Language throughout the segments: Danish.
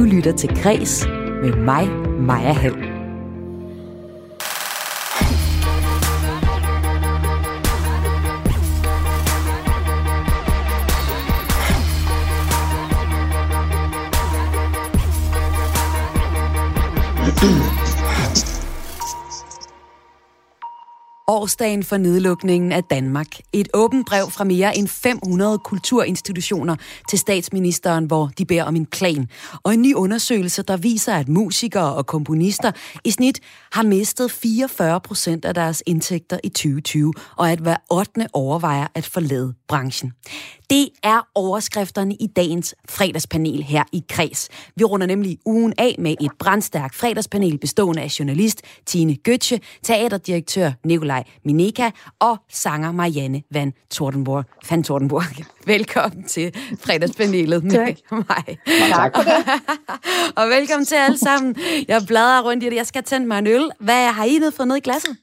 Du lytter til Græs med mig, Maja Hall. årsdagen for nedlukningen af Danmark. Et åbent brev fra mere end 500 kulturinstitutioner til statsministeren, hvor de beder om en plan. Og en ny undersøgelse, der viser, at musikere og komponister i snit har mistet 44 procent af deres indtægter i 2020, og at hver 8. overvejer at forlade branchen. Det er overskrifterne i dagens fredagspanel her i Kreds. Vi runder nemlig ugen af med et brandstærkt fredagspanel bestående af journalist Tine Gøtje, teaterdirektør Nikolaj Mineka og sanger Marianne Van Tordenborg. Van Tordenborg. Velkommen til fredagspanelet med tak. mig. Tak for det. og velkommen til alle sammen. Jeg bladrer rundt i det. Jeg skal tænde mig en øl. Hvad har I ned fået ned i glasset?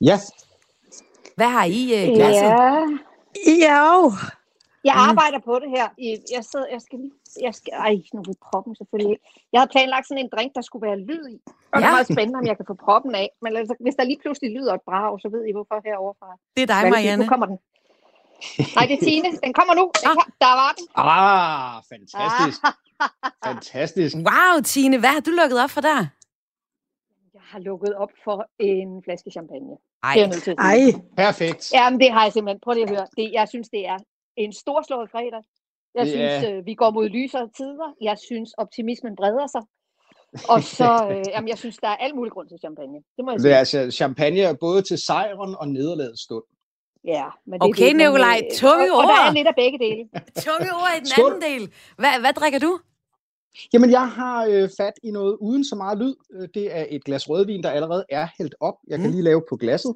Ja. Hvad har I i uh, glasset? Ja. Ja, Jeg arbejder på det her. I- Jeg sidder, jeg skal lige, jeg skal, ej, nu er proppen selvfølgelig ikke. Jeg havde planlagt sådan en drink, der skulle være lyd i. Og ja. det er meget spændende, om jeg kan få proppen af. Men altså, hvis der lige pludselig lyder et brag, så ved I hvorfor herovre fra. Det er dig, Valby. Marianne. Nu kommer den. Nej, det er Tine. Den kommer nu. Den kom, der var den. Ah, fantastisk. Fantastisk. Wow, Tine, hvad har du lukket op for der? Jeg har lukket op for en flaske champagne. Ej, Det er jeg nødt til at sige. ej, Perfekt. Jamen, det har jeg simpelthen. Prøv lige at høre. Det, jeg synes, det er en storslået fredag. Jeg Det synes, er- øh, vi går mod lysere tider. Jeg synes, optimismen breder sig. Og så, øh, jamen, jeg synes, der er al mulig grund til champagne. Det må jeg Det sige. er altså champagne er både til sejren og nederlagets stund. Ja, men det er Okay, det, men, Nikolaj, øh, tunge og, og der er ord. lidt af begge dele. tunge ord i den Skål. anden del. Hvad, hvad drikker du? Jamen, jeg har øh, fat i noget uden så meget lyd. Øh, Det er et glas rødvin, der allerede er hældt op. Jeg kan Mm. lige lave på glasset.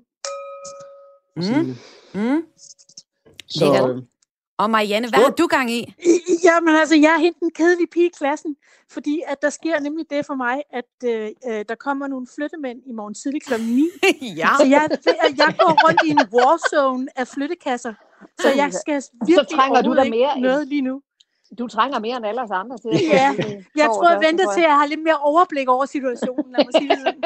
Mm. Sådan. Mm. Så, øh, Og Marianne, hvad har du gang i? Jamen altså, jeg er hende den kedelige pige i klassen, fordi at der sker nemlig det for mig, at øh, øh, der kommer nogle flyttemænd i morgen tidlig kl. 9. ja. Så jeg, jeg går rundt i en warzone af flyttekasser, så jeg skal virkelig trænger du ikke mere end- noget lige nu. Du trænger mere end alle os andre til at Ja, Jeg tror, jeg venter til, at jeg har lidt mere overblik over situationen. Lad mig sige det sådan.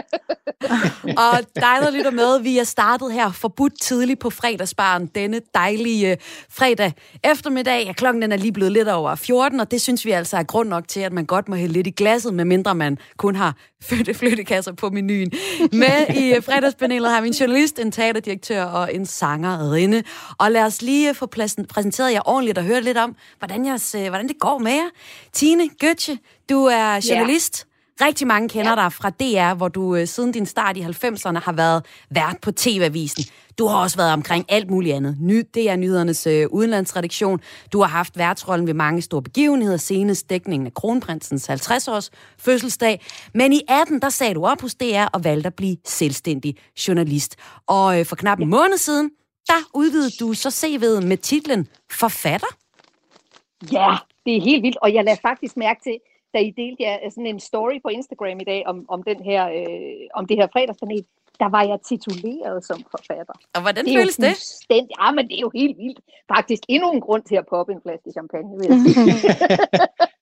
Og dig, der lytter med, vi er startet her forbudt tidligt på fredagsbaren denne dejlige øh, fredag eftermiddag. Ja, klokken den er lige blevet lidt over 14, og det synes vi altså er grund nok til, at man godt må hælde lidt i glasset, medmindre man kun har flytte, flyttekasser på menuen. Med i øh, fredagspanelet har vi en journalist, en teaterdirektør og en sangerinde. Og lad os lige øh, få pladsen- præsenteret jer ordentligt og høre lidt om, hvordan, jeres, hvordan det går med jer. Tine Gøtje, du er journalist. Rigtig mange kender dig fra DR, hvor du øh, siden din start i 90'erne har været vært på TV-avisen. Du har også været omkring alt muligt andet. Ny, det er nyhedernes øh, udenlandsredaktion. Du har haft værtsrollen ved mange store begivenheder, senest dækningen af kronprinsens 50-års fødselsdag. Men i 18, der sagde du op hos DR og valgte at blive selvstændig journalist. Og øh, for knap en måned siden, der udvidede du så CV'et med titlen Forfatter. Ja, det er helt vildt, og jeg lader faktisk mærke til, da I delte jer sådan en story på Instagram i dag om, om, den her, øh, om det her fredagspanel, der var jeg tituleret som forfatter. Og hvordan Det føles det? fuldstændig- Ja, men det er jo helt vildt. Faktisk endnu en grund til at poppe en flaske champagne, vil jeg sige.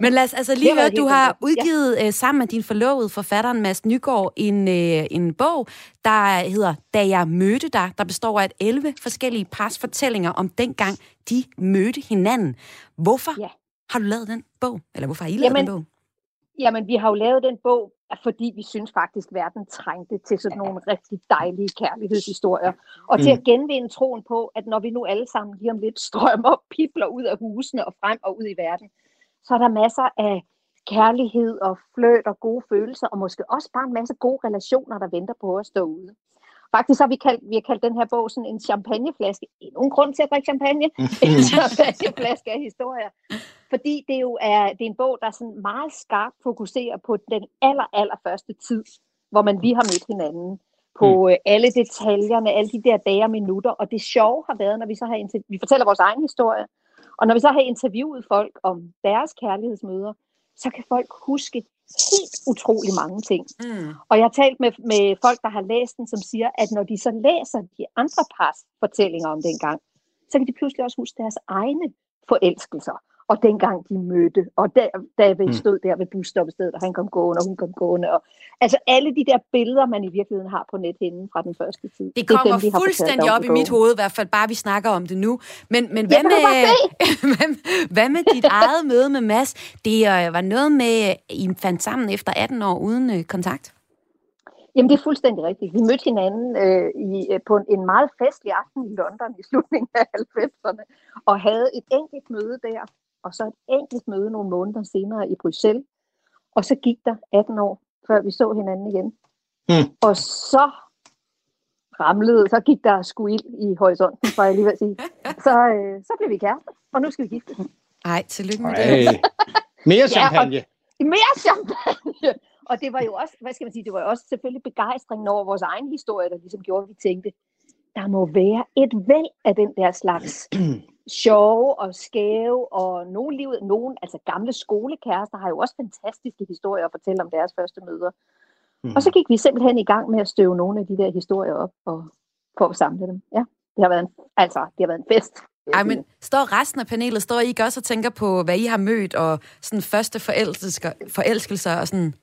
Men lad os altså lige høre, du har fantastisk. Ja. udgivet øh, sammen med din forlovede forfatteren Mads Nygaard en, øh, en bog, der hedder Da jeg mødte dig, der består af 11 forskellige pars fortællinger om dengang de mødte hinanden. Hvorfor Ja. har du lavet den bog? Eller hvorfor har I lavet Jamen, den bog? Jamen, vi har jo lavet den bog, fordi vi synes faktisk, at verden trængte til sådan nogle rigtig dejlige kærlighedshistorier. Og til Mm. at genvinde troen på, at når vi nu alle sammen lige om lidt strømmer og pipler ud af husene og frem og ud i verden, så er der masser af kærlighed og fløt og gode følelser, og måske også bare en masse gode relationer, der venter på os derude. Faktisk har vi kaldt, vi har kaldt den her bog sådan en champagneflaske. Endnu en grund til at drikke champagne. en champagneflaske af historier. Fordi det jo er, det er en bog, der sådan meget skarpt fokuserer på den aller, aller første tid, hvor man lige har mødt hinanden. På mm. alle detaljerne, alle de der dage og minutter. Og det sjove har været, når vi så har interv- vi fortæller vores egen historie, og når vi så har interviewet folk om deres kærlighedsmøder, så kan folk huske helt utrolig mange ting. Mm. Og jeg har talt med, med folk, der har læst den, som siger, at når de så læser de andre pars fortællinger om dengang, så kan de pludselig også huske deres egne forelskelser og dengang de mødte, og da, David mm. stod der ved busstoppestedet, og han kom gående, og hun kom gående, og altså alle de der billeder, man i virkeligheden har på nethinden fra den første tid. Det kommer det dem, de fuldstændig op i mit hoved, i hvert fald bare vi snakker om det nu. Men, men hvad, med, hvad, hvad med dit eget møde med Mads? Det øh, var noget med, I fandt sammen efter 18 år uden øh, kontakt? Jamen, det er fuldstændig rigtigt. Vi mødte hinanden øh, i, øh, på en, en meget festlig aften i London i slutningen af 90'erne, og havde et enkelt møde der, og så et enkelt møde nogle måneder senere i Bruxelles. Og så gik der 18 år, før vi så hinanden igen. Mm. Og så ramlede, så gik der sgu ild i horisonten, for jeg lige vil sige. Så, øh, så blev vi kærester, og nu skal vi gifte. Ej, tillykke med det. Mere champagne. Ja, og, mere champagne. Og det var jo også, hvad skal man sige, det var jo også selvfølgelig begejstring over vores egen historie, der ligesom gjorde, at vi tænkte, der må være et væld af den der slags sjove og skæve, og nogle livet, nogle, altså gamle skolekærester har jo også fantastiske historier at fortælle om deres første møder. Mm. Og så gik vi simpelthen i gang med at støve nogle af de der historier op og få at samle dem. Ja, det har været en, altså, det har været en fest. Ej, men står resten af panelet, står I ikke også og tænker på, hvad I har mødt, og sådan første forelskelser, forelskelser og sådan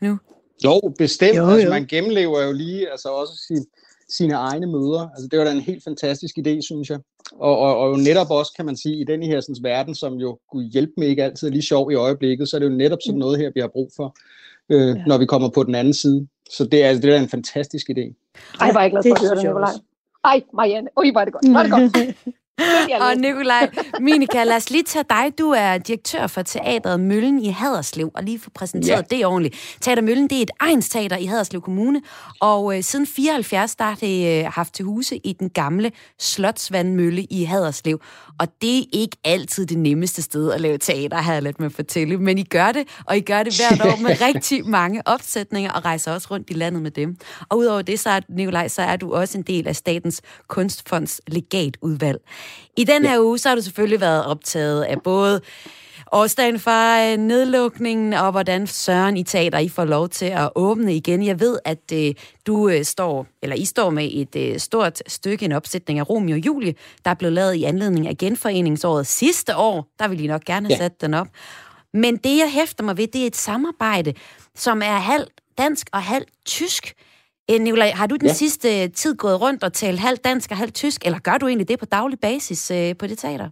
nu? Jo, bestemt. Jo, altså, jo. Altså, man gennemlever jo lige altså også sin, sine egne møder. Altså, det var da en helt fantastisk idé, synes jeg. Og, og, og jo netop også, kan man sige, i den her sådan, verden, som jo kunne hjælpe mig ikke altid er lige sjov i øjeblikket, så er det jo netop sådan mm. noget her, vi har brug for, øh, ja. når vi kommer på den anden side. Så det er, det er en fantastisk idé. Ej, var jeg glad for at høre det, Nicolaj. Ej, Marianne. Ui, var det godt. Var det godt. og Nikolaj, Minika, lad os lige tage dig. Du er direktør for Teateret Møllen i Haderslev, og lige få præsenteret ja. det ordentligt. Teater Møllen, det er et egensteater i Haderslev Kommune, og øh, siden 74, der har det øh, haft til huse i den gamle Slotsvandmølle i Haderslev. Og det er ikke altid det nemmeste sted at lave teater, har jeg let mig fortælle. Men I gør det, og I gør det hvert år med rigtig mange opsætninger, og rejser også rundt i landet med dem. Og udover det, så er, Nikolaj, så er du også en del af Statens Kunstfonds legatudvalg. I den her ja. uge, så har du selvfølgelig været optaget af både årsdagen for øh, nedlukningen, og hvordan Søren i teater I får lov til at åbne igen. Jeg ved, at øh, du øh, står, eller I står med et øh, stort stykke, en opsætning af Romeo og Julie, der er blevet lavet i anledning af genforeningsåret sidste år. Der vil I nok gerne have ja. sat den op. Men det, jeg hæfter mig ved, det er et samarbejde, som er halvt dansk og halvt tysk. Øh, Nicolai, har du den ja. sidste tid gået rundt og talt halvt dansk og halvt tysk, eller gør du egentlig det på daglig basis øh, på det teater?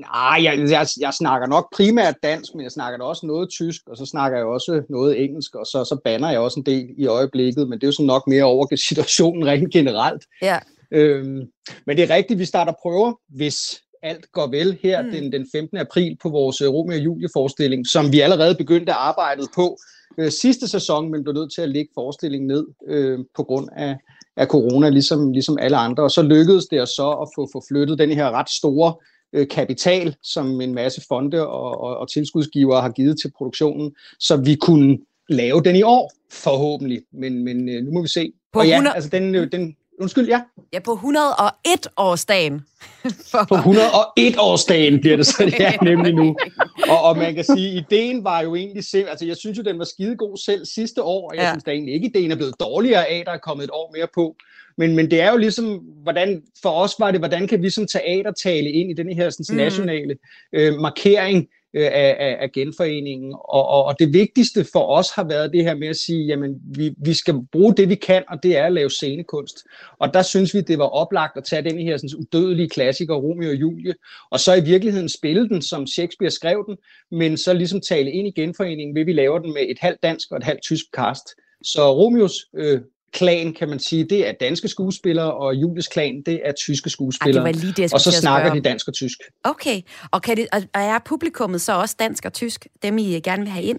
Nej, jeg, jeg, jeg snakker nok primært dansk, men jeg snakker da også noget tysk, og så snakker jeg også noget engelsk, og så, så banner jeg også en del i øjeblikket, men det er jo sådan nok mere over situationen rent generelt. Ja. Øhm, men det er rigtigt, vi starter prøver, hvis alt går vel her mm. den, den 15. april på vores Romeo og Julie forestilling, som vi allerede begyndte at arbejde på øh, sidste sæson, men blev nødt til at lægge forestillingen ned øh, på grund af, af corona, ligesom, ligesom alle andre. Og så lykkedes det os så at få, få flyttet den her ret store øh, kapital, som en masse fonde og, og, og tilskudsgivere har givet til produktionen, så vi kunne lave den i år, forhåbentlig. Men, men øh, nu må vi se. På og ja, 100... altså den, øh, den, Undskyld, ja. Ja, på 101 årsdagen. For... På 101 årsdagen bliver det så, ja, nemlig nu. Og, og man kan sige, ideen var jo egentlig selv, altså jeg synes jo, den var skidegod selv sidste år, og jeg ja. synes da egentlig ikke, ideen er blevet dårligere af, der er kommet et år mere på. Men, men det er jo ligesom, hvordan, for os var det, hvordan kan vi som teater tale ind i den her sådan, mm. nationale øh, markering, øh, af, af, af genforeningen. Og, og, og det vigtigste for os har været det her med at sige, jamen vi, vi skal bruge det, vi kan, og det er at lave scenekunst. Og der synes vi, det var oplagt at tage den her sådan, udødelige klassiker, Romeo og Julie, og så i virkeligheden spille den, som Shakespeare skrev den, men så ligesom tale ind i genforeningen, ved vi laver den med et halvt dansk og et halvt tysk cast. Så Romeos øh, klan, kan man sige, det er danske skuespillere, og Julies klan, det er tyske skuespillere. Ej, det var lige det, og så snakker de dansk og tysk. Okay, og, kan det, og er publikummet så også dansk og tysk, dem I gerne vil have ind?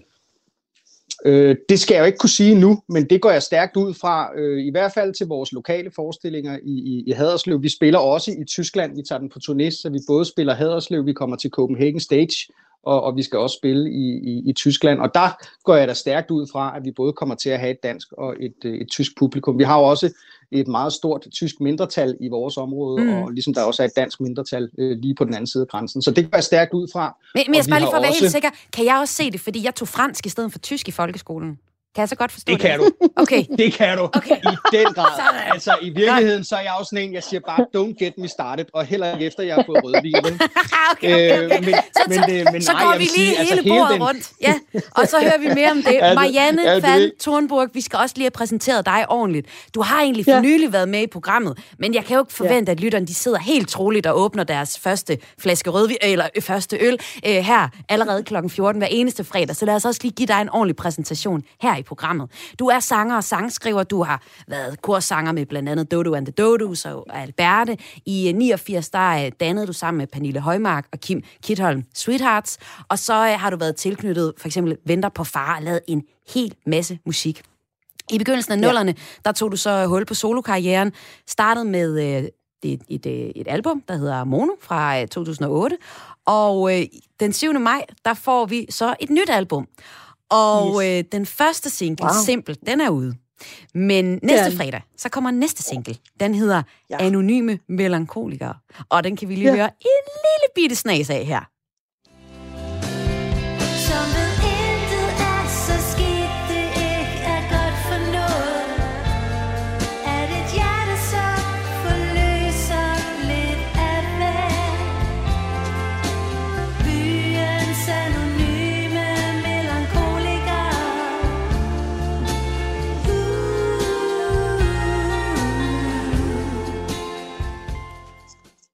Øh, det skal jeg jo ikke kunne sige nu, men det går jeg stærkt ud fra, øh, i hvert fald til vores lokale forestillinger i, i, i Haderslev. Vi spiller også i Tyskland, vi tager den på turné, så vi både spiller Haderslev, vi kommer til Copenhagen Stage, og, og vi skal også spille i, i, i Tyskland. Og der går jeg da stærkt ud fra, at vi både kommer til at have et dansk og et, øh, et tysk publikum. Vi har jo også et meget stort tysk mindretal i vores område, mm. og ligesom der også er et dansk mindretal øh, lige på den anden side af grænsen. Så det går jeg stærkt ud fra. Men, men jeg skal bare lige for at være også... helt sikker, kan jeg også se det, fordi jeg tog fransk i stedet for tysk i folkeskolen? Kan jeg så godt forstå det? Det kan du. Okay. Det kan du. Okay. I den grad. Sådan. Altså, i virkeligheden, så er jeg også sådan en, jeg siger bare, don't get me started, og heller ikke efter, jeg har fået rødvin. okay, okay, okay. Øh, men, så, men, så, men så nej, går vi lige sige, altså, hele hele bordet den- rundt. Ja, og så hører vi mere om det. Ja, Marianne ja, det van Thornburg, vi skal også lige have præsenteret dig ordentligt. Du har egentlig for Ja. nylig været med i programmet, men jeg kan jo ikke forvente, at lytterne de sidder helt troligt og åbner deres første flaske rødvin, eller øh, første øl øh, her allerede kl. 14 hver eneste fredag. Så lad os også lige give dig en ordentlig præsentation her i programmet. Du er sanger og sangskriver. Du har været korsanger med blandt andet Dodo and the Dodos og Alberte. I øh, 89 der øh, dannede du sammen med Pernille Højmark og Kim Kitholm Sweethearts. Og så øh, har du været tilknyttet for eksempel Venter på far og lavet en hel masse musik. I begyndelsen af nullerne, der tog du så hul på solokarrieren, startede med øh, et, et, øh, et album, der hedder Mono fra øh, 2008, og øh, den 7. maj, der får vi så et nyt album. Og øh, den første single, wow. Simpel, den er ude. Men næste den. fredag, så kommer næste single. Den hedder. Ja. Anonyme Melankolikere. Og den kan vi lige Ja. høre en lille bitte snas af her.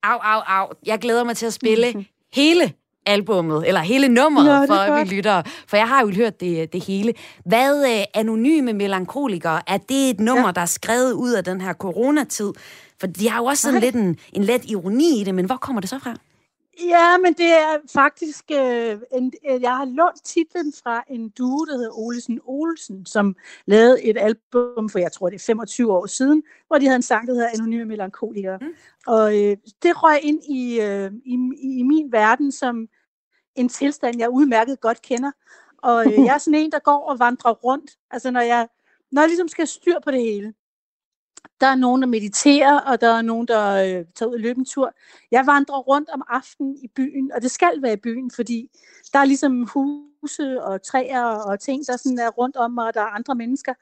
Au, au, au. Jeg glæder mig til at spille hele albummet, eller hele nummeret, Nå, for godt. vi lytter. For jeg har jo hørt det, det hele. Hvad øh, anonyme melankolikere, er det et nummer, ja. der er skrevet ud af den her coronatid? For de har jo også sådan Nej. lidt en, en let ironi i det, men hvor kommer det så fra? Ja, men det er faktisk, øh, en, øh, jeg har lånt titlen fra en duo, der hedder Olesen Olsen, som lavede et album for, jeg tror det er 25 år siden, hvor de havde en sang, der hedder Anonyme Melankolikere. Mm. Og øh, det røg ind i, øh, i, i min verden som en tilstand, jeg udmærket godt kender. Og øh, jeg er sådan en, der går og vandrer rundt. Altså når jeg, når jeg ligesom skal styr på det hele. Der er nogen, der mediterer, og der er nogen, der øh, tager ud og løber en tur. Jeg vandrer rundt om aftenen i byen, og det skal være i byen, fordi der er ligesom huse og træer og ting, der sådan er rundt om mig, og der er andre mennesker.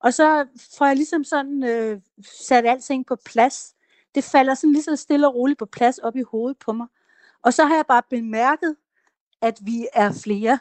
Og så får jeg ligesom sådan øh, sat alting på plads. Det falder sådan lige så stille og roligt på plads op i hovedet på mig. Og så har jeg bare bemærket, at vi er flere.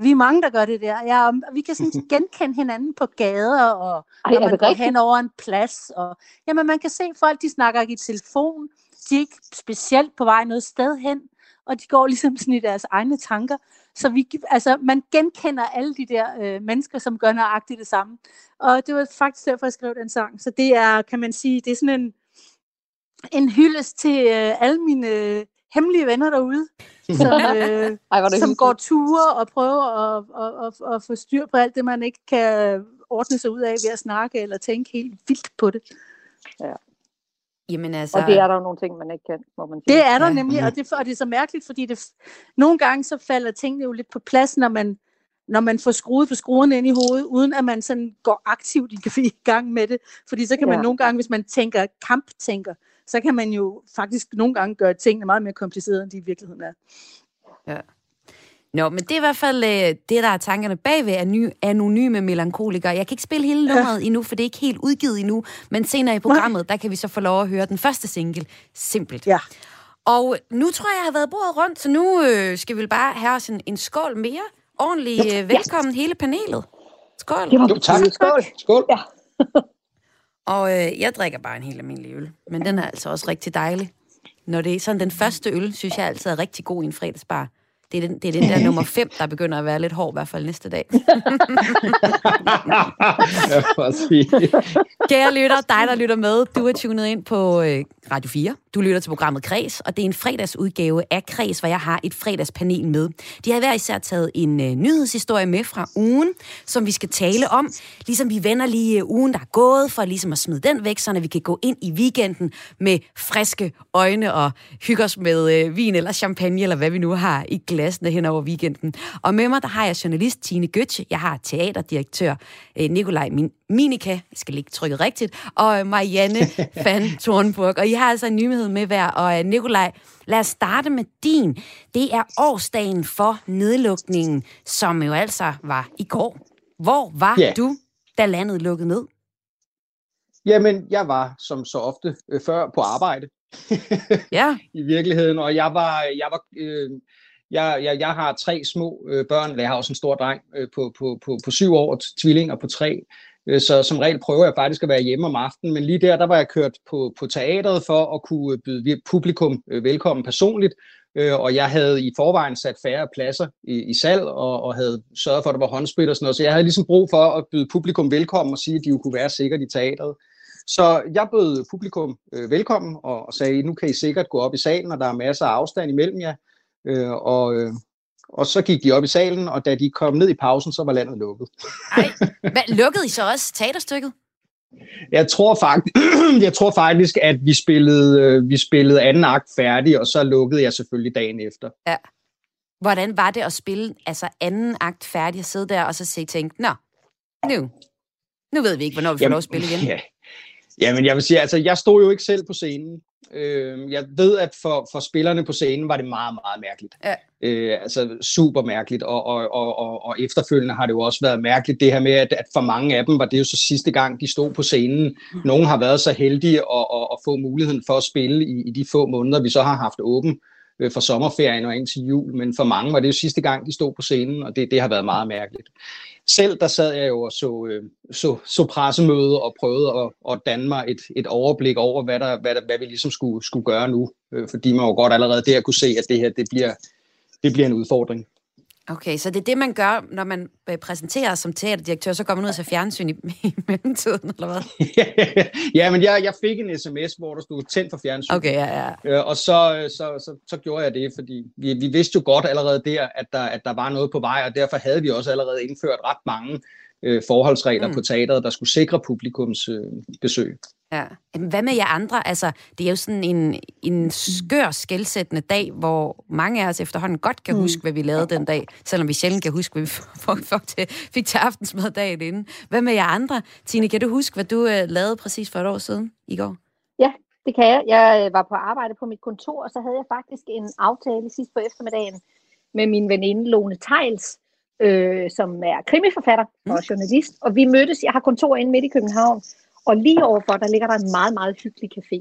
Vi er mange, der gør det der. Ja, vi kan sådan genkende hinanden på gader, og Ej, når man går hen over en plads. Og, jamen, man kan se folk, de snakker ikke i telefon. De er ikke specielt på vej noget sted hen, og de går ligesom sådan i deres egne tanker. Så vi, altså, man genkender alle de der øh, mennesker, som gør nøjagtigt det samme. Og det var faktisk derfor, jeg skrev den sang. Så det er, kan man sige, det er sådan en, en hyldest til øh, alle mine hemmelige venner derude, som, øh, Ej, som går ture og prøver at, at, at, at få styr på alt det, man ikke kan ordne sig ud af ved at snakke eller tænke helt vildt på det. Jamen altså... Og det er der jo nogle ting, man ikke kan, må man sige. Det er der Ja. ja. nemlig, og det, og det er så mærkeligt, fordi det, nogle gange så falder tingene jo lidt på plads, når man, når man får skruet på skruerne ind i hovedet, uden at man sådan går aktivt i, i gang med det. Fordi så kan man Ja. nogle gange, hvis man tænker kamptænker, så kan man jo faktisk nogle gange gøre tingene meget mere komplicerede, end de i virkeligheden er. Nå, men det er i hvert fald øh, det, der er tankerne bagved any- anonyme melankolikere. Jeg kan ikke spille hele nummeret ja. endnu, for det er ikke helt udgivet endnu, men senere i programmet, der kan vi så få lov at høre den første single, Simpelt. Ja. Og nu tror jeg, jeg har været bordet rundt, så nu øh, skal vi bare have os en, en skål mere. Ordentlig øh, velkommen hele panelet. Skål. Jo, tak. Skål. Skål. Ja. Og øh, jeg drikker bare en helt almindelig øl, men den er altså også rigtig dejlig. Når det er sådan den første øl, synes jeg altid er rigtig god i en fredagsbar. Det er den, det er den der nummer 5, der begynder at være lidt hård, i hvert fald næste dag. Kære lytter, dig der lytter med, du er tunet ind på øh, Radio 4. Du lytter til programmet Kres, og det er en fredagsudgave af Kres, hvor jeg har et fredagspanel med. De har hver især taget en øh, nyhedshistorie med fra ugen, som vi skal tale om. Ligesom vi vender lige øh, ugen, der er gået, for ligesom at smide den væk, så vi kan gå ind i weekenden med friske øjne og hygge os med øh, vin eller champagne, eller hvad vi nu har i glasene hen over weekenden. Og med mig, der har jeg journalist Tine Gøtje, jeg har teaterdirektør øh, Nikolaj Min- Minika, jeg skal lige trykke rigtigt, og Marianne van Thornburg. Og I har altså en nyhed med hver. Og øh, Nikolaj, lad os starte med din. Det er årsdagen for nedlukningen, som jo altså var i går. Hvor var Ja. du, da landet lukkede ned? Jamen, jeg var som så ofte øh, før på arbejde. Ja. i virkeligheden, og jeg var, jeg var, øh, jeg, jeg, jeg har tre små øh, børn, eller jeg har også en stor dreng øh, på, på, på, på syv år, tvillinger på tre, Øh, så som regel prøver jeg faktisk at være hjemme om aftenen, men lige der, der var jeg kørt på, på teatret for at kunne byde publikum øh, velkommen personligt, øh, og jeg havde i forvejen sat færre pladser i, i salg, og, og havde sørget for, at der var håndsprit og sådan noget, så jeg havde ligesom brug for at byde publikum velkommen og sige, at de jo kunne være sikkert i teatret. Så jeg bød publikum øh, velkommen og, og sagde, nu kan I sikkert gå op i salen, og der er masser af afstand imellem jer. Øh, og, øh, og så gik de op i salen, og da de kom ned i pausen, så var landet lukket. Ej, hvad, lukkede I så også teaterstykket? Jeg tror, faktisk, jeg tror faktisk, at vi spillede, øh, vi spillede anden akt færdig, og så lukkede jeg selvfølgelig dagen efter. Hvordan var det at spille altså anden akt færdig og sidde der og så se tænke, nå, nu, nu ved vi ikke, hvornår vi får lov at spille igen. Ja. Jamen, jeg vil sige, altså, jeg stod jo ikke selv på scenen. Øh, jeg ved, at for, for spillerne på scenen var det meget, meget mærkeligt. Ja. Øh, altså, super mærkeligt. Og, og, og, og, og efterfølgende har det jo også været mærkeligt, det her med, at, at for mange af dem var det jo så sidste gang, de stod på scenen. Nogle har været så heldige at, at, at få muligheden for at spille i, i de få måneder, vi så har haft åben øh, for sommerferien og indtil jul, men for mange var det jo sidste gang, de stod på scenen, og det, det har været meget mærkeligt. Selv der sad jeg jo og så, øh, så, så pressemøde og prøvede at, at danne mig et, et overblik over, hvad, der, hvad, der, hvad vi ligesom skulle, skulle gøre nu, øh, fordi man jo godt allerede der kunne se, at det her det bliver, det bliver en udfordring. Okay, så det er det, man gør, når man øh, præsenterer som teaterdirektør, så går man ud og ser fjernsyn i, i mellemtiden, eller hvad? ja, men jeg, jeg fik en sms, hvor der stod tændt for fjernsyn. Okay, ja, ja. Øh, og så, så, så, så gjorde jeg det, fordi vi, vi vidste jo godt allerede der, at der, at der var noget på vej, og derfor havde vi også allerede indført ret mange øh, forholdsregler Mm. mm. på teateret, der skulle sikre publikums øh, besøg. Ja. Hvad med jer andre? Altså, det er jo sådan en, en skør, skældsættende dag, hvor mange af os efterhånden godt kan Mm. huske, hvad vi lavede den dag, selvom vi sjældent kan huske, hvad vi f- f- til, fik til aftensmad dagen inden. Hvad med jer andre? Tine, kan du huske, hvad du øh, lavede præcis for et år siden i går? Det kan jeg. Jeg øh, var på arbejde på mit kontor, og så havde jeg faktisk en aftale sidst på eftermiddagen med min veninde Lone Tejls, øh, som er krimiforfatter Mm. og journalist. Og vi mødtes, jeg har kontor inde midt i København, og lige overfor, der ligger der en meget, meget hyggelig café.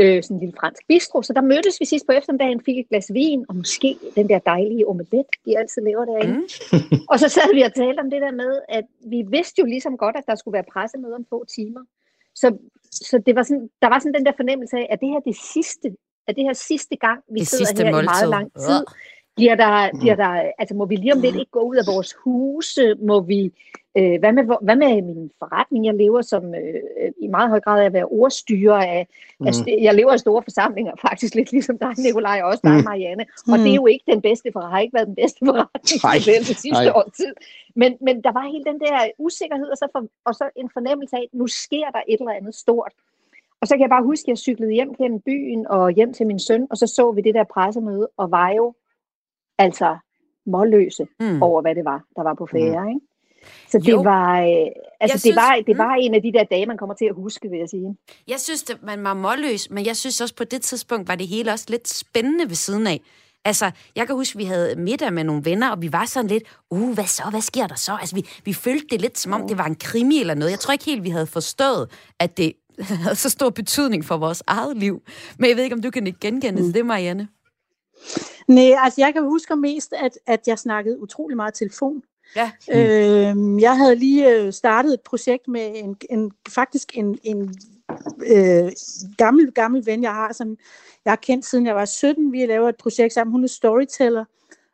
Øh, sådan en lille fransk bistro. Så der mødtes vi sidst på eftermiddagen, fik et glas vin, og måske den der dejlige omelet, de altid laver derinde. Mm. Og så sad vi og talte om det der med, at vi vidste jo ligesom godt, at der skulle være pressemøde om få timer. Så, så det var sådan, der var sådan den der fornemmelse af, at det her det sidste, at det her sidste gang, vi Det sidder her måltid. i meget lang tid, Øh. Bliver der, bliver der, altså må vi lige om lidt ikke gå ud af vores huse, må vi, øh, hvad, med, hvad med min forretning, jeg lever som øh, i meget høj grad af at være ordstyrer af, mm. af, st- jeg lever i store forsamlinger, faktisk lidt ligesom dig, Nikolaj, og også dig, Mm. Marianne, og Mm. det er jo ikke den bedste, for har ikke været den bedste forretning Nej, det sidste nej. år tid. Men, men der var hele den der usikkerhed, og så, for, og så en fornemmelse af, at nu sker der et eller andet stort. Og så kan jeg bare huske, at jeg cyklede hjem gennem byen og hjem til min søn, og så så vi det der pressemøde, og var jo altså målløse Mm. over, hvad det var, der var på færre. Ikke? Så det Jo. var, øh, altså det, synes- var, det mm. var en af de der dage, man kommer til at huske, vil jeg sige. Jeg synes, det, man var målløs, men jeg synes også, på det tidspunkt var det hele også lidt spændende ved siden af. Altså, jeg kan huske, vi havde middag med nogle venner, og vi var sådan lidt, uh, hvad så, hvad sker der så? Altså, vi, vi følte det lidt, som om det var en krimi eller noget. Jeg tror ikke helt, vi havde forstået, at det havde så stor betydning for vores eget liv. Men jeg ved ikke, om du kan ikke genkende til det, Marianne? Nej, altså jeg kan huske mest, at, at jeg snakkede utrolig meget telefon. Ja. Øh, jeg havde lige øh, startet et projekt med en, en faktisk en, en øh, gammel, gammel ven, jeg har, som jeg har kendt siden jeg var 17. Vi laver et projekt sammen. Hun er storyteller,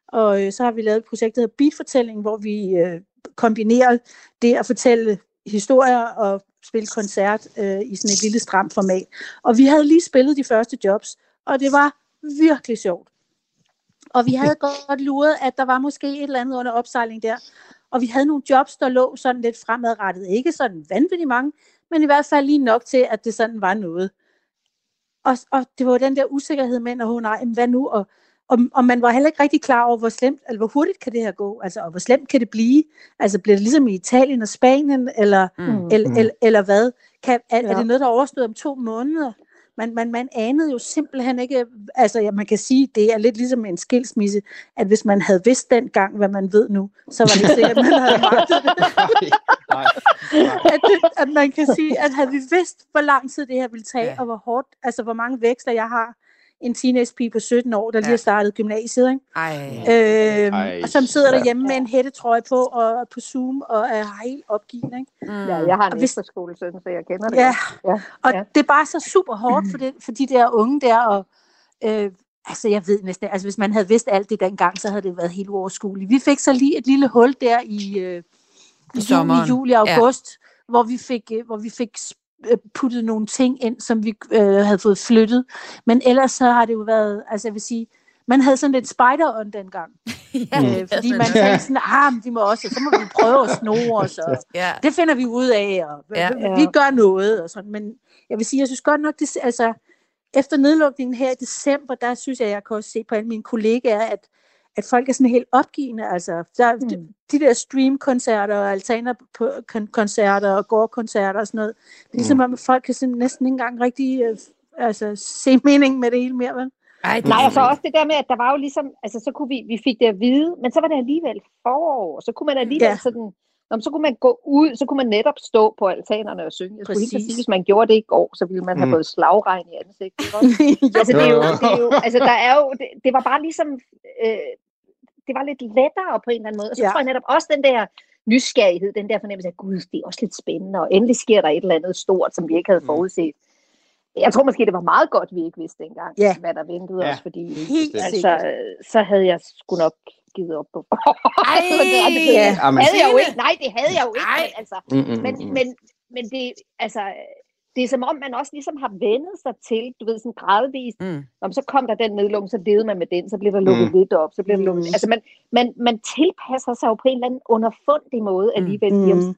og øh, så har vi lavet et projekt, der hedder Beatfortælling, hvor vi øh, kombinerer det at fortælle historier og spille koncert øh, i sådan et lille stramt format. Og vi havde lige spillet de første jobs, og det var virkelig sjovt. Og vi havde godt luret, at der var måske et eller andet under opsejling der. Og vi havde nogle jobs, der lå sådan lidt fremadrettet. Ikke sådan vanvittigt mange, men i hvert fald lige nok til, at det sådan var noget. Og, og det var den der usikkerhed med, at nej, men hvad nu? Og, og, og man var heller ikke rigtig klar over, hvor slemt, eller hvor hurtigt kan det her gå? Altså, og hvor slemt kan det blive? Altså, bliver det ligesom i Italien og Spanien, eller, Mm. mm. eller, eller, eller hvad? Kan, er, ja. er det noget, der er overstået om to måneder? Man, man, man anede jo simpelthen ikke, altså ja, man kan sige, det er lidt ligesom en skilsmisse, at hvis man havde vidst dengang, hvad man ved nu, så var det sikkert, at man havde magtet det. Nej, nej. at, det, at man kan sige, at havde vi vidst, hvor lang tid det her ville tage, Ja. ja. og hvor hårdt, altså hvor mange veksler jeg har, en teenagepige på 17 år, der lige Ja. har startet gymnasiet, ikke? Ej. Øhm, Ej, og som sidder ja. derhjemme med en hættetrøje på og på Zoom og er helt opgiven. Ikke? Mm. Ja, jeg har Og en hvis- efterskolesøn, så jeg kender det. Ja, godt. og Ja. det er bare så super hårdt for, det, for de der unge der. Og, øh, altså jeg ved næsten, altså hvis man havde vidst alt det dengang, så havde det været helt uoverskueligt. Vi fik så lige et lille hul der i, øh, i juni, juli, august, ja. hvor vi fik, øh, hvor vi fik puttet nogle ting ind, som vi øh, havde fået flyttet. Men ellers så har det jo været, altså jeg vil sige, man havde sådan lidt spider dengang. ja, Øh, fordi man tænkte sådan, ah, men vi må også, så må vi prøve at snore os, og ja. det finder vi ud af, og ja. vi gør noget, og sådan. Men jeg vil sige, jeg synes godt nok, det, altså, efter nedlukningen her i december, der synes jeg, jeg kan også se på alle mine kollegaer, at, at folk er sådan helt opgivende. Altså, der, mm. de, de der streamkoncerter og altaner-koncerter og gårdkoncerter og sådan noget, det er ligesom, at folk kan sådan næsten ikke engang rigtig øh, altså, se meningen med det hele mere, vel? Ej, det, Nej, og så også det der med, at der var jo ligesom, altså så kunne vi, vi fik det at vide, men så var det alligevel forår, så kunne man alligevel Ja. ja. sådan, men så kunne man gå ud, så kunne man netop stå på altanerne og synge. Jeg skulle helt sige, hvis man gjorde det i går, så ville man have Mm. fået slagregn i ansigtet. altså, det er jo, det er jo, altså, der er jo, det, det var bare ligesom, øh, det var lidt lettere på en eller anden måde. Og så Ja. tror jeg netop også den der nysgerrighed, den der fornemmelse af, gud, det er også lidt spændende, og endelig sker der et eller andet stort, som vi ikke havde Mm. forudset. Jeg tror måske, det var meget godt, vi ikke vidste dengang, Ja. hvad der ventede Ja. os, fordi Helt altså, så havde jeg sgu nok givet op på. Ej. Jamen, havde jeg jo ikke. Nej, det havde jeg jo ikke. Men, altså, mm, mm, men, mm. men, men det, altså, det er som om, man også ligesom har vendet sig til, du ved, sådan gradvist. Mm. Om så kom der den nedlukning, så levede man med den, så blev der lukket Mm. lidt op, så blev der lukket. Mm. Altså, man, man, man tilpasser sig jo på en eller anden underfundig måde alligevel mm. de, om, Mm.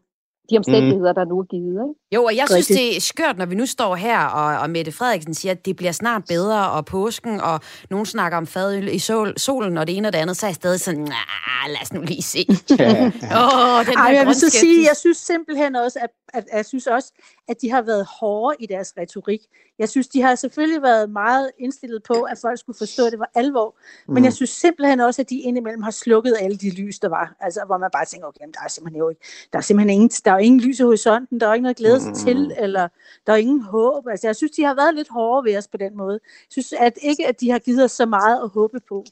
de omstændigheder, der nu er givet. Ikke? Jo, og jeg synes, det er skørt, når vi nu står her, og, og Mette Frederiksen siger, at det bliver snart bedre, og påsken, og nogen snakker om fadøl i sol, solen, og det ene og det andet, så er jeg stadig sådan, nah, lad os nu lige se. Ja. Oh, den Ej, jeg vil så sige, jeg synes simpelthen også, at, at, at, jeg synes også, at de har været hårde i deres retorik. Jeg synes, de har selvfølgelig været meget indstillet på, at folk skulle forstå, at det var alvor. Men Mm. jeg synes simpelthen også, at de indimellem har slukket alle de lys, der var. Altså, hvor man bare tænker, okay, jamen, der er simpelthen jo ikke, der er simpelthen ingen, der er jo ingen lys i horisonten, der er ikke noget at glæde sig Mm. til, eller der er ingen håb. Altså, jeg synes, de har været lidt hårde ved os på den måde. Jeg synes at ikke, at de har givet os så meget at håbe på.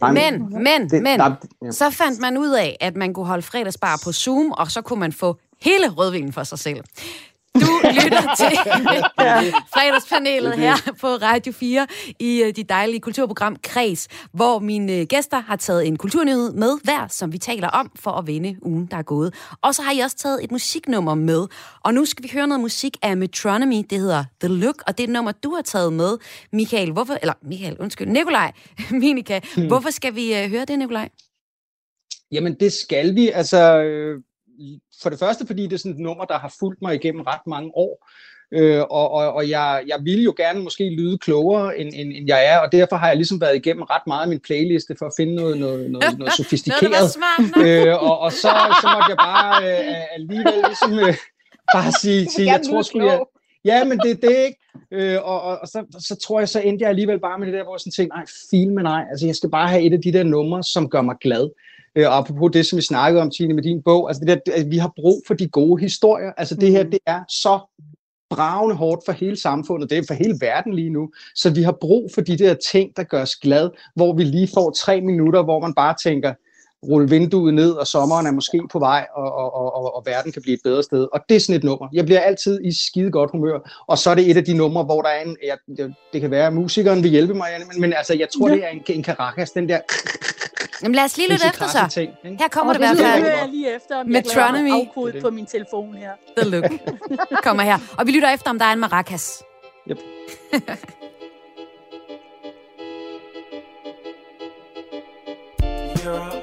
Nej, Men, men, det- men, nej, ja. så fandt man ud af, at man kunne holde fredagsbar på Zoom, og så kunne man få hele rødvinen for sig selv. Du lytter til fredagspanelet her på Radio 4 i øh, de dejlige kulturprogram Kreds, hvor mine øh, gæster har taget en kulturnyhed med hver, som vi taler om for at vinde ugen, der er gået. Og så har I også taget et musiknummer med. Og nu skal vi høre noget musik af Metronomy. Det hedder The Look, og det er et nummer, du har taget med, Michael. Hvorfor, eller Michael, undskyld, Nikolaj, Minika. Hvorfor skal vi øh, høre det, Nikolaj? Jamen, det skal vi. Altså, øh, for det første, fordi det er sådan et nummer, der har fulgt mig igennem ret mange år. Øh, og og, og jeg, jeg ville jo gerne måske lyde klogere, end, end, end jeg er, og derfor har jeg ligesom været igennem ret meget af min playliste for at finde noget, noget, noget, noget Noget, sofistikeret. smart nok. øh, og, og så, så måtte jeg bare øh, alligevel ligesom øh, bare sige, sige vil jeg tror sgu, jeg. Ja, men det er det ikke. Øh, og og, og så, så tror jeg, så endte jeg alligevel bare med det der, hvor jeg sådan tænkte, nej, film med nej. Altså, jeg skal bare have et af de der numre, som gør mig glad. Øh, og apropos det, som vi snakkede om, Tine, med din bog, altså det der, at vi har brug for de gode historier. Altså det her, det er så bravende hårdt for hele samfundet, det er for hele verden lige nu. Så vi har brug for de der ting, der gør os glad, hvor vi lige får tre minutter, hvor man bare tænker, rulle vinduet ned, og sommeren er måske på vej, og, og, og, og, verden kan blive et bedre sted. Og det er sådan et nummer. Jeg bliver altid i skide godt humør, og så er det et af de numre, hvor der er en, jeg, det, kan være, at musikeren vil hjælpe mig, men, men altså, jeg tror, Ja. det er en, en Caracas, den der Jamen lad os lige lytte efter så. ting. Ikke? Her kommer Åh, det i det hvert lyder fald. Det hører jeg lige efter, om jeg Metronomy. er afkodet det. på min telefon her. The Look kommer her. Og vi lytter efter, om der er en maracas. Yep. You're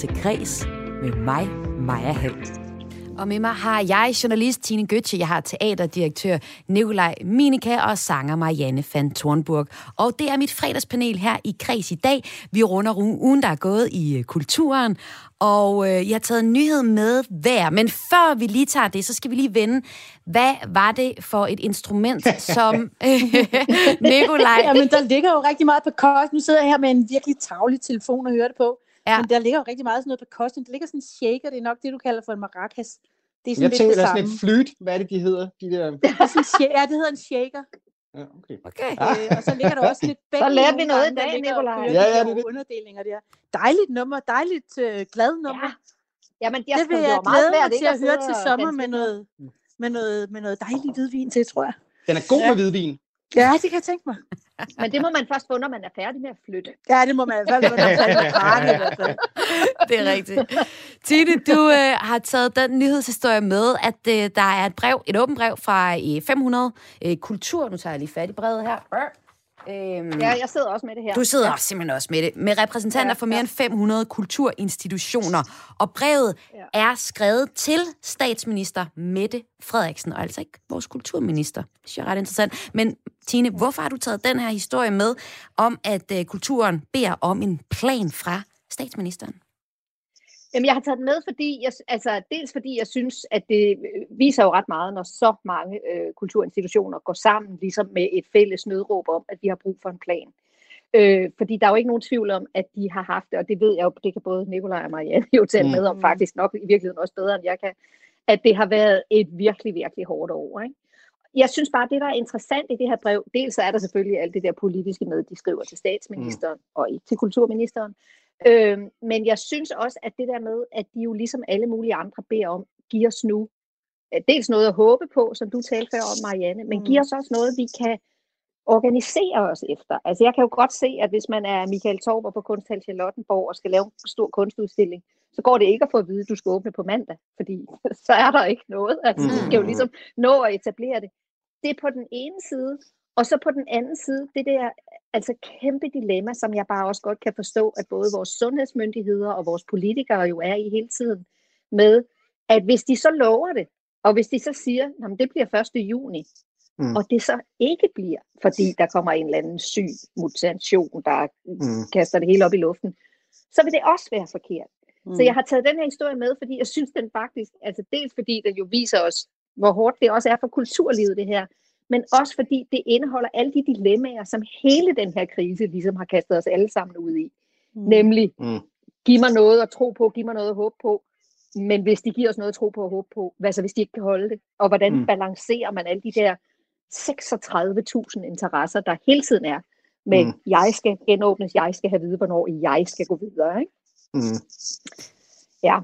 til Græs med mig, Maja Hall. Og med mig har jeg journalist Tine Gøtje, jeg har teaterdirektør Nikolaj Minika og sanger Marianne van Thornburg. Og det er mit fredagspanel her i Kreds i dag. Vi runder ugen, der er gået i øh, kulturen, og øh, jeg har taget en nyhed med hver. Men før vi lige tager det, så skal vi lige vende, hvad var det for et instrument, som øh, Nikolaj... Jamen, der ligger jo rigtig meget på kost. Nu sidder jeg her med en virkelig tavlig telefon og hører det på. Ja. Men der ligger jo rigtig meget sådan noget på kosten. Der ligger sådan en shaker, det er nok det, du kalder for en maracas. Det er sådan Jeg lidt tænker, det er sådan et flyt. Hvad er det, de hedder? De der... Det er sådan ja, det hedder en shaker. Ja, okay. Okay. Øh, og så ligger der også lidt bæk. Så lærte vi noget i dag, Nikolaj. Ja, ja, det er det. Underdelinger der. Dejligt nummer, dejligt øh, glad nummer. Ja, Jamen, jeg det vil jeg glæde mig svært til at høre til sommer med noget, med noget, med noget dejlig hvidvin til, tror jeg. Den er god Ja. med hvidvin. Ja, det kan jeg tænke mig. Men det må man først få, når man er færdig med at flytte. Ja, det må man i hvert fald, når man er færdig. Det er rigtigt. Tine, du øh, har taget den nyhedshistorie med, at øh, der er et brev, et åbent brev fra øh, 500 øh, Kultur. Nu tager jeg lige fat i brevet her. Øhm, Ja, jeg sidder også med det her. Du sidder også simpelthen også med det. Med repræsentanter Ja, for mere ja. end 500 kulturinstitutioner. Og brevet Ja. er skrevet til statsminister Mette Frederiksen, og altså ikke vores kulturminister. Det synes jeg er ret interessant. Men Tine, hvorfor har du taget den her historie med, om at øh, kulturen beder om en plan fra statsministeren? Jamen, jeg har taget den med, fordi jeg, altså, dels fordi jeg synes, at det øh, viser jo ret meget, når så mange øh, kulturinstitutioner går sammen, ligesom med et fælles nødråb om, at vi har brug for en plan. Øh, fordi der er jo ikke nogen tvivl om, at de har haft det, og det ved jeg jo, det kan både Nikolaj og Marianne jo tale Mm. med om, faktisk nok i virkeligheden også bedre, end jeg kan, at det har været et virkelig, virkelig hårdt år. Ikke? Jeg synes bare, det der er interessant i det her brev, dels så er der selvfølgelig alt det der politiske med, de skriver til statsministeren mm. og ikke til kulturministeren, Øh, men jeg synes også, at det der med, at de jo ligesom alle mulige andre beder om, giver os nu øh, dels noget at håbe på, som du talte før om, Marianne, men Mm. giver os også noget, vi kan organisere os efter. Altså jeg kan jo godt se, at hvis man er Michael Torber på Kunsthal Charlottenborg og skal lave en stor kunstudstilling, så går det ikke at få at vide, at du skal åbne på mandag, fordi så er der ikke noget. Altså du skal jo Mm. ligesom nå at etablere det. Det er på den ene side, og så på den anden side, det der altså kæmpe dilemma, som jeg bare også godt kan forstå, at både vores sundhedsmyndigheder og vores politikere jo er i hele tiden, med at hvis de så lover det, og hvis de så siger, at det bliver 1. juni, Mm. og det så ikke bliver, fordi der kommer en eller anden syg mutation, der Mm. kaster det hele op i luften, så vil det også være forkert. Mm. Så jeg har taget den her historie med, fordi jeg synes den faktisk, altså dels fordi den jo viser os, hvor hårdt det også er for kulturlivet det her, men også fordi det indeholder alle de dilemmaer, som hele den her krise ligesom har kastet os alle sammen ud i. Mm. Nemlig, Mm. giv mig noget at tro på, giv mig noget at håbe på, men hvis de giver os noget at tro på og håbe på, hvad så hvis de ikke kan holde det? Og hvordan Mm. balancerer man alle de der 36.000 interesser, der hele tiden er, med mm. jeg skal genåbnes, jeg skal have vide, hvornår jeg skal gå videre. Ikke? Mm. Ja,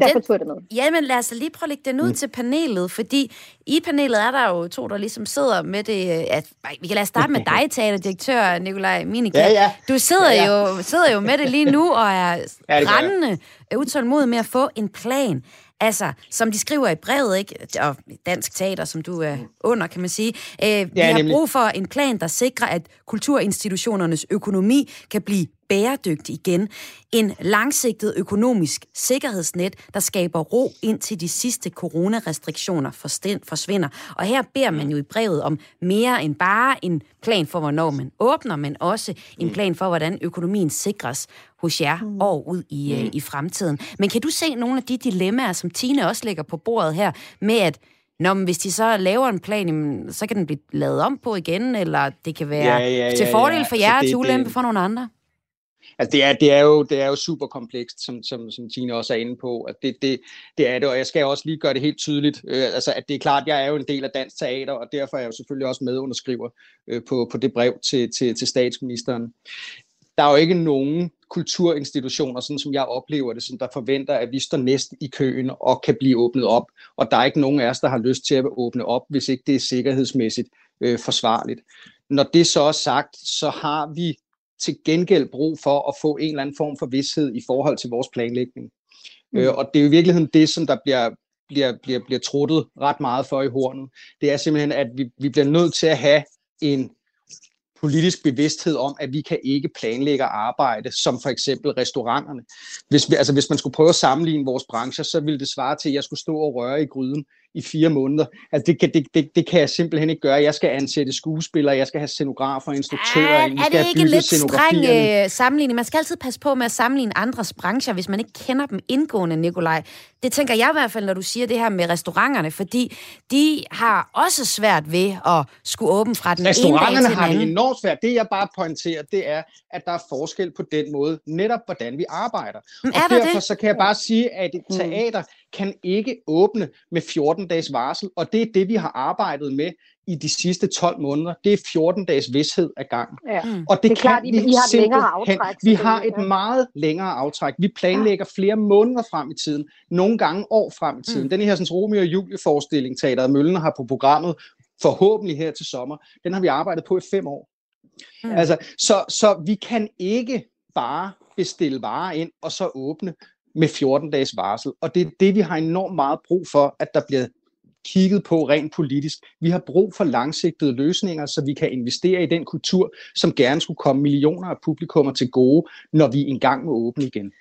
Ja, derfor den, det med. ja, men lad os lige prøve at lægge den ud Mm. til panelet, fordi i panelet er der jo to, der ligesom sidder med det. øh, At, vi kan lade starte med dig, teaterdirektør Nikolaj Minika. Ja, ja. Du sidder, Ja, ja. Jo, sidder jo med det lige nu og er Ja, brændende utålmodig med at få en plan. Altså, som de skriver i brevet, ikke? og Dansk Teater, som du er under, kan man sige. Øh, vi har nemlig. brug for en plan, der sikrer, at kulturinstitutionernes økonomi kan blive bæredygtig igen. En langsigtet økonomisk sikkerhedsnet, der skaber ro indtil de sidste coronarestriktioner forsvinder. Og her beder man jo i brevet om mere end bare en plan for, hvornår man åbner, men også en plan for, hvordan økonomien sikres hos jer mm. år ud i, mm. i fremtiden. Men kan du se nogle af de dilemmaer, som Tine også lægger på bordet her, med at Nå, men hvis de så laver en plan, jamen, så kan den blive lavet om på igen, eller det kan være Ja, ja, til ja, fordel ja. for Altså, jer og til ulempe for nogle andre. Altså det er, det er jo, det er jo super komplekst, som, som, som Tine også er inde på. At det, det, det er det, og jeg skal også lige gøre det helt tydeligt. Øh, altså, at det er klart, jeg er jo en del af Dansk Teater, og derfor er jeg jo selvfølgelig også medunderskriver øh, på, på det brev til, til, til statsministeren. Der er jo ikke nogen kulturinstitutioner, sådan som jeg oplever det, som der forventer, at vi står næsten i køen og kan blive åbnet op. Og der er ikke nogen af os, der har lyst til at åbne op, hvis ikke det er sikkerhedsmæssigt øh, forsvarligt. Når det så er sagt, så har vi til gengæld brug for at få en eller anden form for vidshed i forhold til vores planlægning. Mm. Øh, og det er jo i virkeligheden det, som der bliver, bliver, bliver, bliver truttet ret meget for i hornet. Det er simpelthen, at vi, vi bliver nødt til at have en politisk bevidsthed om, at vi kan ikke planlægge arbejde, som for eksempel restauranterne. Hvis, vi, altså, hvis man skulle prøve at sammenligne vores brancher, så ville det svare til, at jeg skulle stå og røre i gryden i fire måneder. Altså, det, kan, det, det, det kan jeg simpelthen ikke gøre. Jeg skal ansætte skuespillere, jeg skal have scenografer, instruktører, Er, ind, vi er skal det have ikke lidt streng scenografierne. øh, sammenligning? Man skal altid passe på med at sammenligne andres brancher, hvis man ikke kender dem indgående, Nikolaj. Det tænker jeg i hvert fald, når du siger det her med restauranterne, fordi de har også svært ved at skulle åbne fra den ene dag Restauranterne til har den det anden. enormt svært. Det jeg bare pointerer, det er, at der er forskel på den måde, netop hvordan vi arbejder. Men Og er der derfor det? så kan jeg bare sige, at et teater kan ikke åbne med 14 dages varsel, og det er det, vi har arbejdet med i de sidste 12 måneder. Det er 14 dages vidshed af gangen. Ja. Mm. Og det, Det er kan klart, vi I har et længere simpelthen- aftræk, Vi har et ja. meget længere aftræk. Vi planlægger flere måneder frem i tiden, nogle gange år frem i tiden. Mm. Den her sådan, Romeo og Julie forestilling, Teateret Møllen har på programmet, forhåbentlig her til sommer, den har vi arbejdet på i fem år. Mm. Mm. Altså, så, så vi kan ikke bare bestille varer ind og så åbne med 14 dages varsel. Og det er det, vi har enormt meget brug for, at der bliver kigget på rent politisk. Vi har brug for langsigtede løsninger, så vi kan investere i den kultur, som gerne skulle komme millioner af publikummer til gode, når vi engang må åbne igen.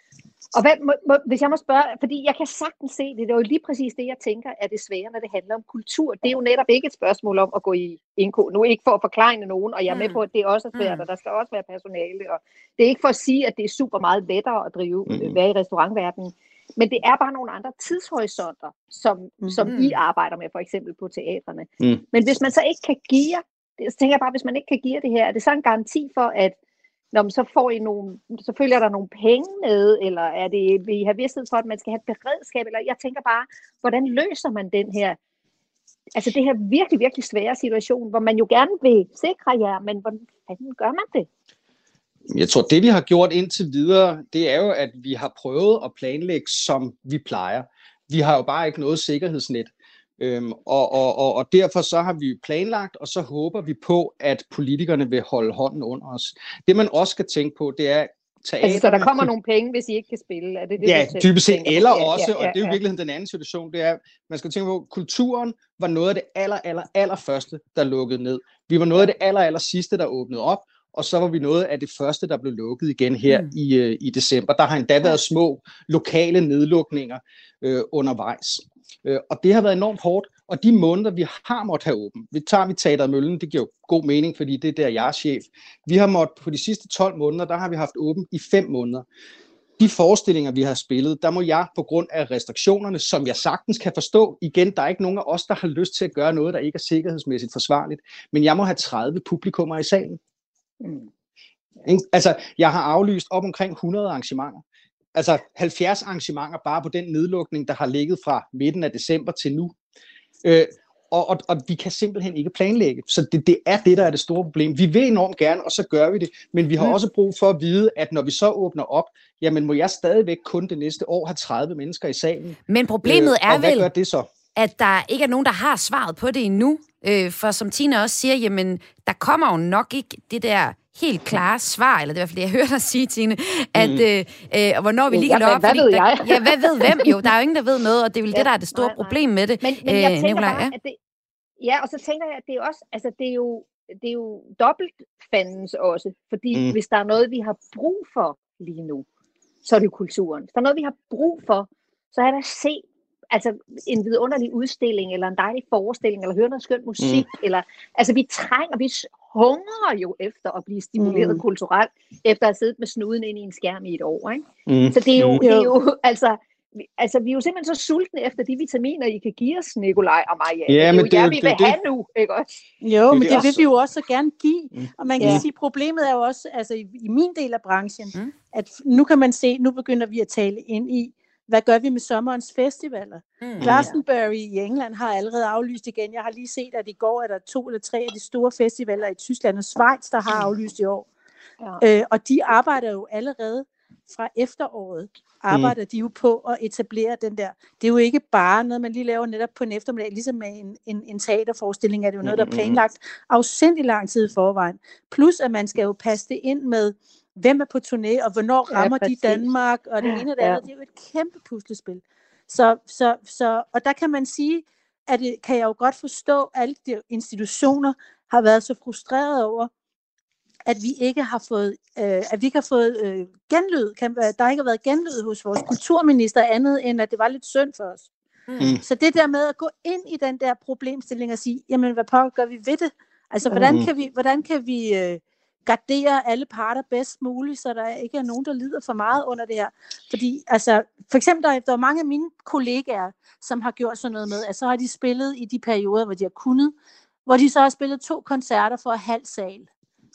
Og hvad, må, må, hvis jeg må spørge, fordi jeg kan sagtens se det, det er jo lige præcis det, jeg tænker er det svære, når det handler om kultur. Det er jo netop ikke et spørgsmål om at gå i indko. Nu ikke for at forklare nogen, og jeg er med Mm. på, at det også er svært, Mm. og der skal også være personale. Og det er ikke for at sige, at det er super meget lettere at drive, mm. være i restaurantverdenen. Men det er bare nogle andre tidshorisonter, som, mm. som. I arbejder med, for eksempel på teatrene. Mm. Men hvis man så ikke kan give, så tænker jeg bare, hvis man ikke kan give det her, er det så en garanti for, at Nå, men så får I nogle, så følger der nogle penge med, eller er det, vi har vidsthed for, at man skal have et beredskab, eller jeg tænker bare, hvordan løser man den her, altså det her virkelig, virkelig svære situation, hvor man jo gerne vil sikre jer, men hvordan fanden gør man det? Jeg tror, det vi har gjort indtil videre, det er jo, at vi har prøvet at planlægge, som vi plejer. Vi har jo bare ikke noget sikkerhedsnet. Øhm, og, og, og, og derfor så har vi planlagt, og så håber vi på, at politikerne vil holde hånden under os. Det man også skal tænke på, det er teater. Altså, så der kommer nogle penge, hvis I ikke kan spille, er det det, Ja, dybest set, eller Ja, også, ja, og det er jo i virkeligheden den anden situation, det er, man skal tænke på, at kulturen var noget af det aller, aller, aller første, der lukkede ned. Vi var noget af det aller, aller sidste, der åbnede op, og så var vi noget af det første, der blev lukket igen her Mm. mm. i, øh, i december. Der har endda været små lokale nedlukninger øh, undervejs. Øh, og det har været enormt hårdt, og de måneder, vi har måttet have åben, vi tager vi Teater Møllen, det giver jo god mening, fordi det er der, jeg er chef. Vi har måttet, på de sidste 12 måneder, der har vi haft åben i 5 måneder de forestillinger, vi har spillet, der må jeg på grund af restriktionerne, som jeg sagtens kan forstå, igen, der er ikke nogen af os, der har lyst til at gøre noget, der ikke er sikkerhedsmæssigt forsvarligt, men jeg må have 30 publikummer i salen. Mm. Altså, jeg har aflyst op omkring 100 arrangementer. Altså 70 arrangementer bare på den nedlukning, der har ligget fra midten af december til nu. Øh, og, og, og vi kan simpelthen ikke planlægge. Så det, det er det, der er det store problem. Vi vil enormt gerne, og så gør vi det. Men vi har Mm. også brug for at vide, at når vi så åbner op, jamen må jeg stadigvæk kun det næste år have 30 mennesker i salen. Men problemet Øh, er vel, det så? at der ikke er nogen, der har svaret på det endnu. Øh, for som Tina også siger, jamen, der kommer jo nok ikke det der helt klare svar, eller det er i hvert fald det, jeg hører dig sige, Tine, at Mm. øh, øh, og hvornår vi lige kan hvad- ved der, jeg? Ja, hvad ved hvem? Jo, der er jo ingen, der ved noget, og det er vel Ja, det, der er det store nej, nej. problem med det. Men, men jeg Øh, tænker Nicolaj, bare, ja. at det, ja, og så tænker jeg, at det er også, altså det er jo, det er jo dobbelt fandens også, fordi Mm. hvis der er noget, vi har brug for lige nu, så er det jo kulturen. Hvis der er noget, vi har brug for, så er det at se altså en vidunderlig udstilling, eller en dejlig forestilling, eller høre noget skønt musik, mm. eller, altså vi trænger, vi hungrer jo efter at blive stimuleret Mm. kulturelt, efter at have siddet med snuden ind i en skærm i et år, ikke? Mm. Så det er jo, Mm. det er jo altså, altså, vi er jo simpelthen så sultne efter de vitaminer, I kan give os, Nikolaj og Maja. Ja, det er men jo det- jer, vi det- vil det- have nu, ikke også? Jo, men det det også- vil vi jo også så gerne give. Mm. Og man kan Ja. sige, problemet er jo også, altså i, i min del af branchen, mm. at nu kan man se, nu begynder vi at tale ind i, hvad gør vi med sommerens festivaler? Mm. Glastonbury i England har allerede aflyst igen. Jeg har lige set, at i går er der to eller tre af de store festivaler i Tyskland og Schweiz, der har aflyst i år. Ja. Øh, og de arbejder jo allerede fra efteråret, arbejder mm. de jo på at etablere den der. Det er jo ikke bare noget, man lige laver netop på en eftermiddag, ligesom med en, en, en teaterforestilling, er det jo noget, der er planlagt afsindig lang tid i forvejen. Plus, at man skal jo passe det ind med, hvem er på turné, og hvornår Ja, rammer de præcis. Danmark, og det ene og det Ja. andet. Det er jo et kæmpe puslespil. Så, så, så, og der kan man sige, at det kan jeg jo godt forstå, at alle de institutioner har været så frustrerede over, at vi ikke har fået, øh, at vi ikke har fået øh, genlyd, kan, der ikke har været genlyd hos vores kulturminister andet, end at det var lidt synd for os. Mm. Så det der med at gå ind i den der problemstilling og sige, jamen hvad pokker gør vi ved det? Altså hvordan Mm. kan vi, hvordan kan vi øh, gardere alle parter bedst muligt, så der ikke er nogen, der lider for meget under det her? Fordi altså, for eksempel, der, er- der er mange af mine kollegaer, som har gjort sådan noget med, at så har de spillet i de perioder, hvor de har kunnet, hvor de så har spillet to koncerter for halv sal.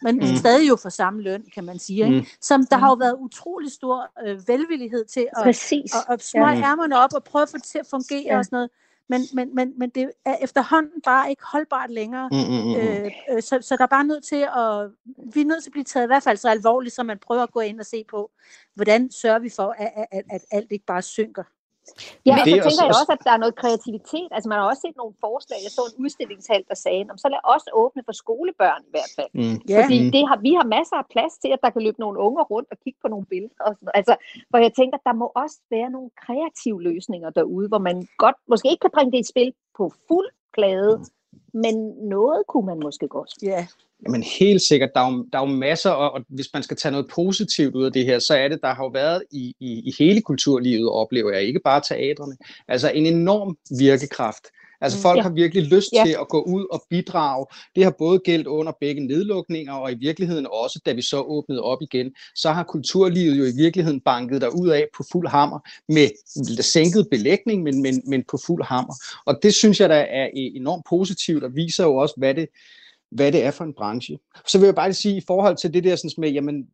Men Mm. mm. stadig jo for samme løn, kan man sige. Ikke? Mm. Som der har jo været utrolig stor øh, velvillighed til at, Præcis. og, og smøge Ja. ærmerne op og prøve at få det til at fungere Ja. og sådan noget. Men, men, men, men det er efterhånden bare ikke holdbart længere. Mm, mm, mm, mm. Øh, øh, så, så der er bare nødt til at, vi er nødt til at blive taget i hvert fald så alvorligt, så man prøver at gå ind og se på, hvordan sørger vi for, at, at, at, at alt ikke bare synker. Ja, og det så er tænker også- jeg også, at der er noget kreativitet. Altså man har også set nogle forslag. Jeg så en udstillingshal, der sagde, "Nå, så lad os åbne for skolebørn i hvert fald. Mm. Fordi Mm. det har, vi har masser af plads til, at der kan løbe nogle unger rundt og kigge på nogle billeder. Og sådan. Altså, hvor jeg tænker, der må også være nogle kreative løsninger derude, hvor man godt, måske ikke kan bringe det i spil på fuld plade, men noget kunne man måske godt. Ja. Jamen helt sikkert, der er, jo, der er jo masser, og, og hvis man skal tage noget positivt ud af det her, så er det, der har jo været i, i, i hele kulturlivet, oplever jeg, ikke bare teatrene, altså en enorm virkekraft. Altså Mm, folk ja. har virkelig lyst Ja. til at gå ud og bidrage. Det har både gældt under begge nedlukninger, og i virkeligheden også, da vi så åbnede op igen, så har kulturlivet jo i virkeligheden banket der ud af på fuld hammer, med sænket belægning, men, men, men på fuld hammer. Og det synes jeg, der er enormt positivt, og viser jo også, hvad det, hvad det er for en branche. Så vil jeg bare lige sige, i forhold til det der sådan med, jamen,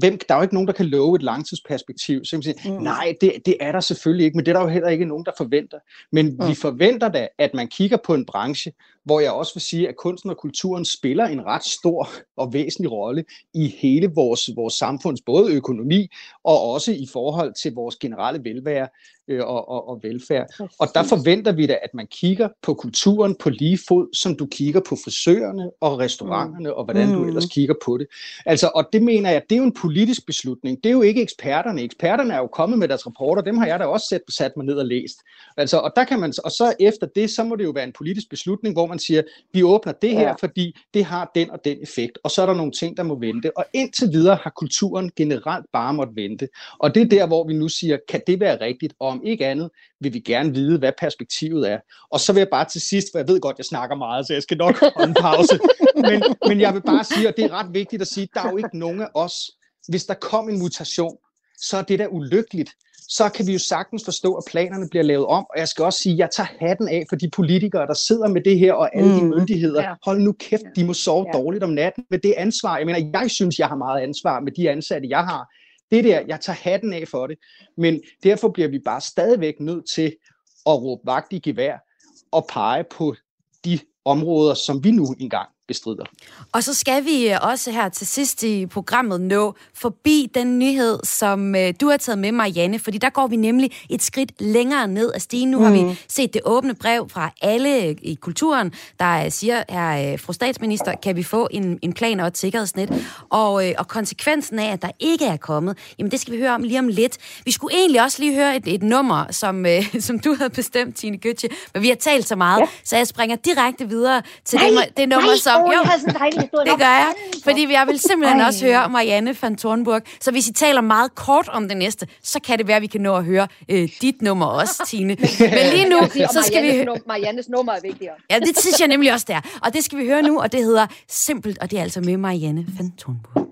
hvem, der er jo ikke nogen, der kan love et langtidsperspektiv. Så kan man sige, Mm. nej, det, det er der selvfølgelig ikke, men det er der jo heller ikke nogen, der forventer. Men Mm. vi forventer da, at man kigger på en branche, hvor jeg også vil sige, at kunsten og kulturen spiller en ret stor og væsentlig rolle i hele vores, vores samfunds både økonomi og også i forhold til vores generelle velvære øh, og, og, og velfærd. Og der forventer vi da, at man kigger på kulturen på lige fod, som du kigger på frisørerne og restauranterne, og hvordan du Mm. ellers kigger på det. Altså, og det mener jeg, det er jo en politisk beslutning. Det er jo ikke eksperterne. Eksperterne er jo kommet med deres rapporter, dem har jeg da også sat, sat mig ned og læst. Altså, og, der kan man, og så efter det, så må det jo være en politisk beslutning, hvor man siger, vi åbner det her, Ja. fordi det har den og den effekt, og så er der nogle ting, der må vente. Og indtil videre har kulturen generelt bare måtte vente. Og det er der, hvor vi nu siger, kan det være rigtigt? Og om ikke andet, vil vi gerne vide, hvad perspektivet er. Og så vil jeg bare til sidst, for jeg ved godt, jeg snakker meget, så jeg skal nok holde en pause. Men, men jeg vil bare sige, og det er ret vigtigt at sige, der er jo ikke nogen af os, hvis der kom en mutation, så er det da ulykkeligt. Så kan vi jo sagtens forstå, at planerne bliver lavet om. Og jeg skal også sige, at jeg tager hatten af for de politikere, der sidder med det her, og alle de Mm. myndigheder. Ja. Hold nu kæft, de må sove Ja. dårligt om natten med det ansvar. Jeg mener, jeg synes, jeg har meget ansvar med de ansatte, jeg har. Det der, jeg tager hatten af for det. Men derfor bliver vi bare stadigvæk nødt til at råbe vagt i gevær og pege på de områder, som vi nu engang bestrider. Og så skal vi øh, også her til sidst i programmet nå forbi den nyhed, som øh, du har taget med, Marianne, fordi der går vi nemlig et skridt længere ned ad stigen. Nu mm. har vi set det åbne brev fra alle i kulturen, der øh, siger, her, fru statsminister, kan vi få en, en plan og et sikkerhedsnet? Og, og konsekvensen af, at der ikke er kommet, jamen det skal vi høre om lige om lidt. Vi skulle egentlig også lige høre et, et nummer, som, som du havde bestemt, Tine Gøtje, men vi har talt så meget, ja. så jeg springer direkte videre til det, det nummer, nej, som... åh, jeg havde sådan en dejlig historie. Det gør jeg, fordi jeg vil simpelthen Ej. også høre Marianne van Thornburg. Så hvis I taler meget kort om det næste, så kan det være, at vi kan nå at høre øh, dit nummer også, Tine. Men lige nu, så skal vi... Mariannes nummer er vigtigere. Ja, det synes jeg nemlig også, det er. Og det skal vi høre nu, og det hedder Simpelt, og det er altså med Marianne van Thornburg.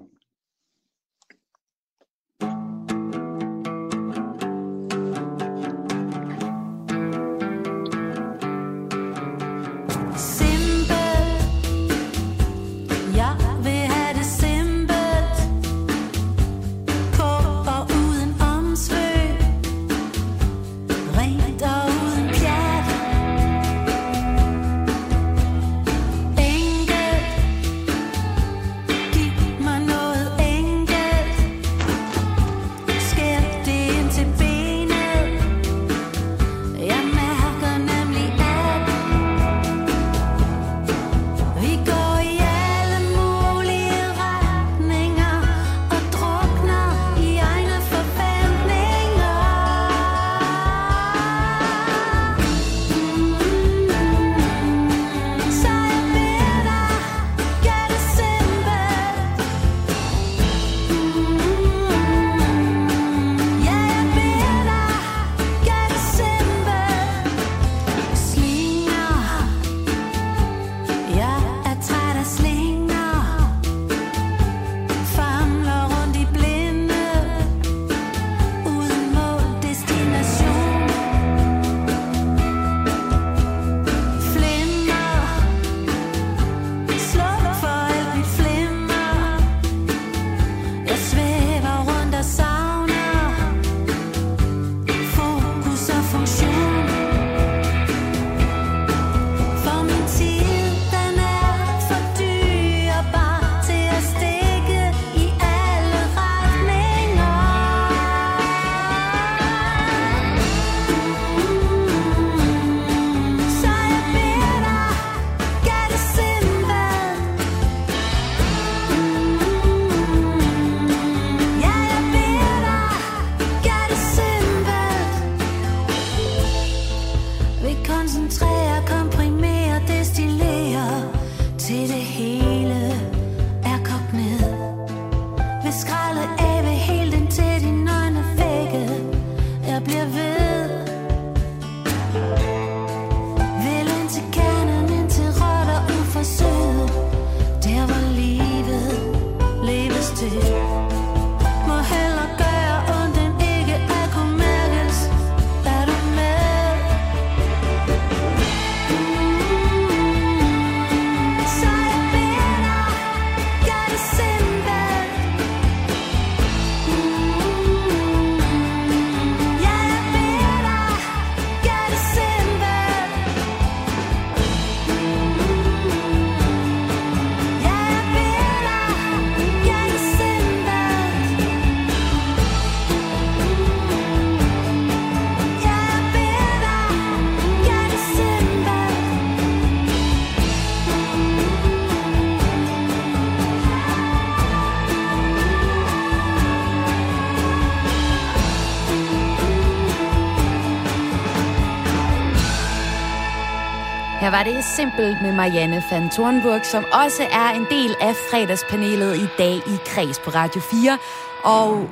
Var det simpelt med Marianne van Thornburg, som også er en del af fredagspanelet i dag i Kreds på Radio 4. Og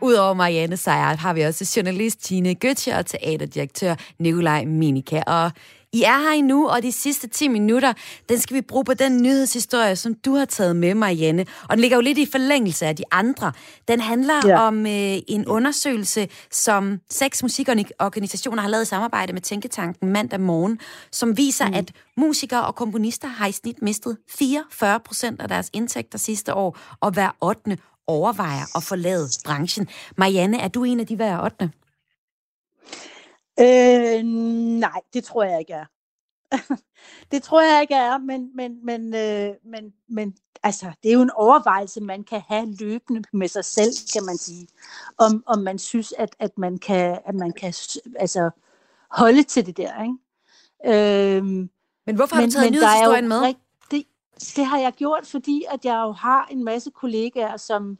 udover Marianne Sejr har vi også journalist Tine Götze og teaterdirektør Nikolaj Minika. Og i er her endnu, og de sidste 10 minutter, den skal vi bruge på den nyhedshistorie, som du har taget med, Marianne. Og den ligger jo lidt i forlængelse af de andre. Den handler ja. Om øh, en undersøgelse, som seks musikorganisationer har lavet i samarbejde med Tænketanken mandag morgen, som viser, mm. at musikere og komponister har i snit mistet 44 procent af deres indtægter sidste år, og hver 8. overvejer at forlade branchen. Marianne, er du en af de hver 8. Øh, nej, det tror jeg ikke er. det tror jeg ikke er, men, men, men, øh, men, men altså, det er jo en overvejelse, man kan have løbende med sig selv, kan man sige. Om, om man synes, at, at man kan, at man kan altså, holde til det der. Ikke? Øhm, Men hvorfor har du taget nyhedshistorien med? Rigtig, det har jeg gjort, fordi at jeg jo har en masse kollegaer, som,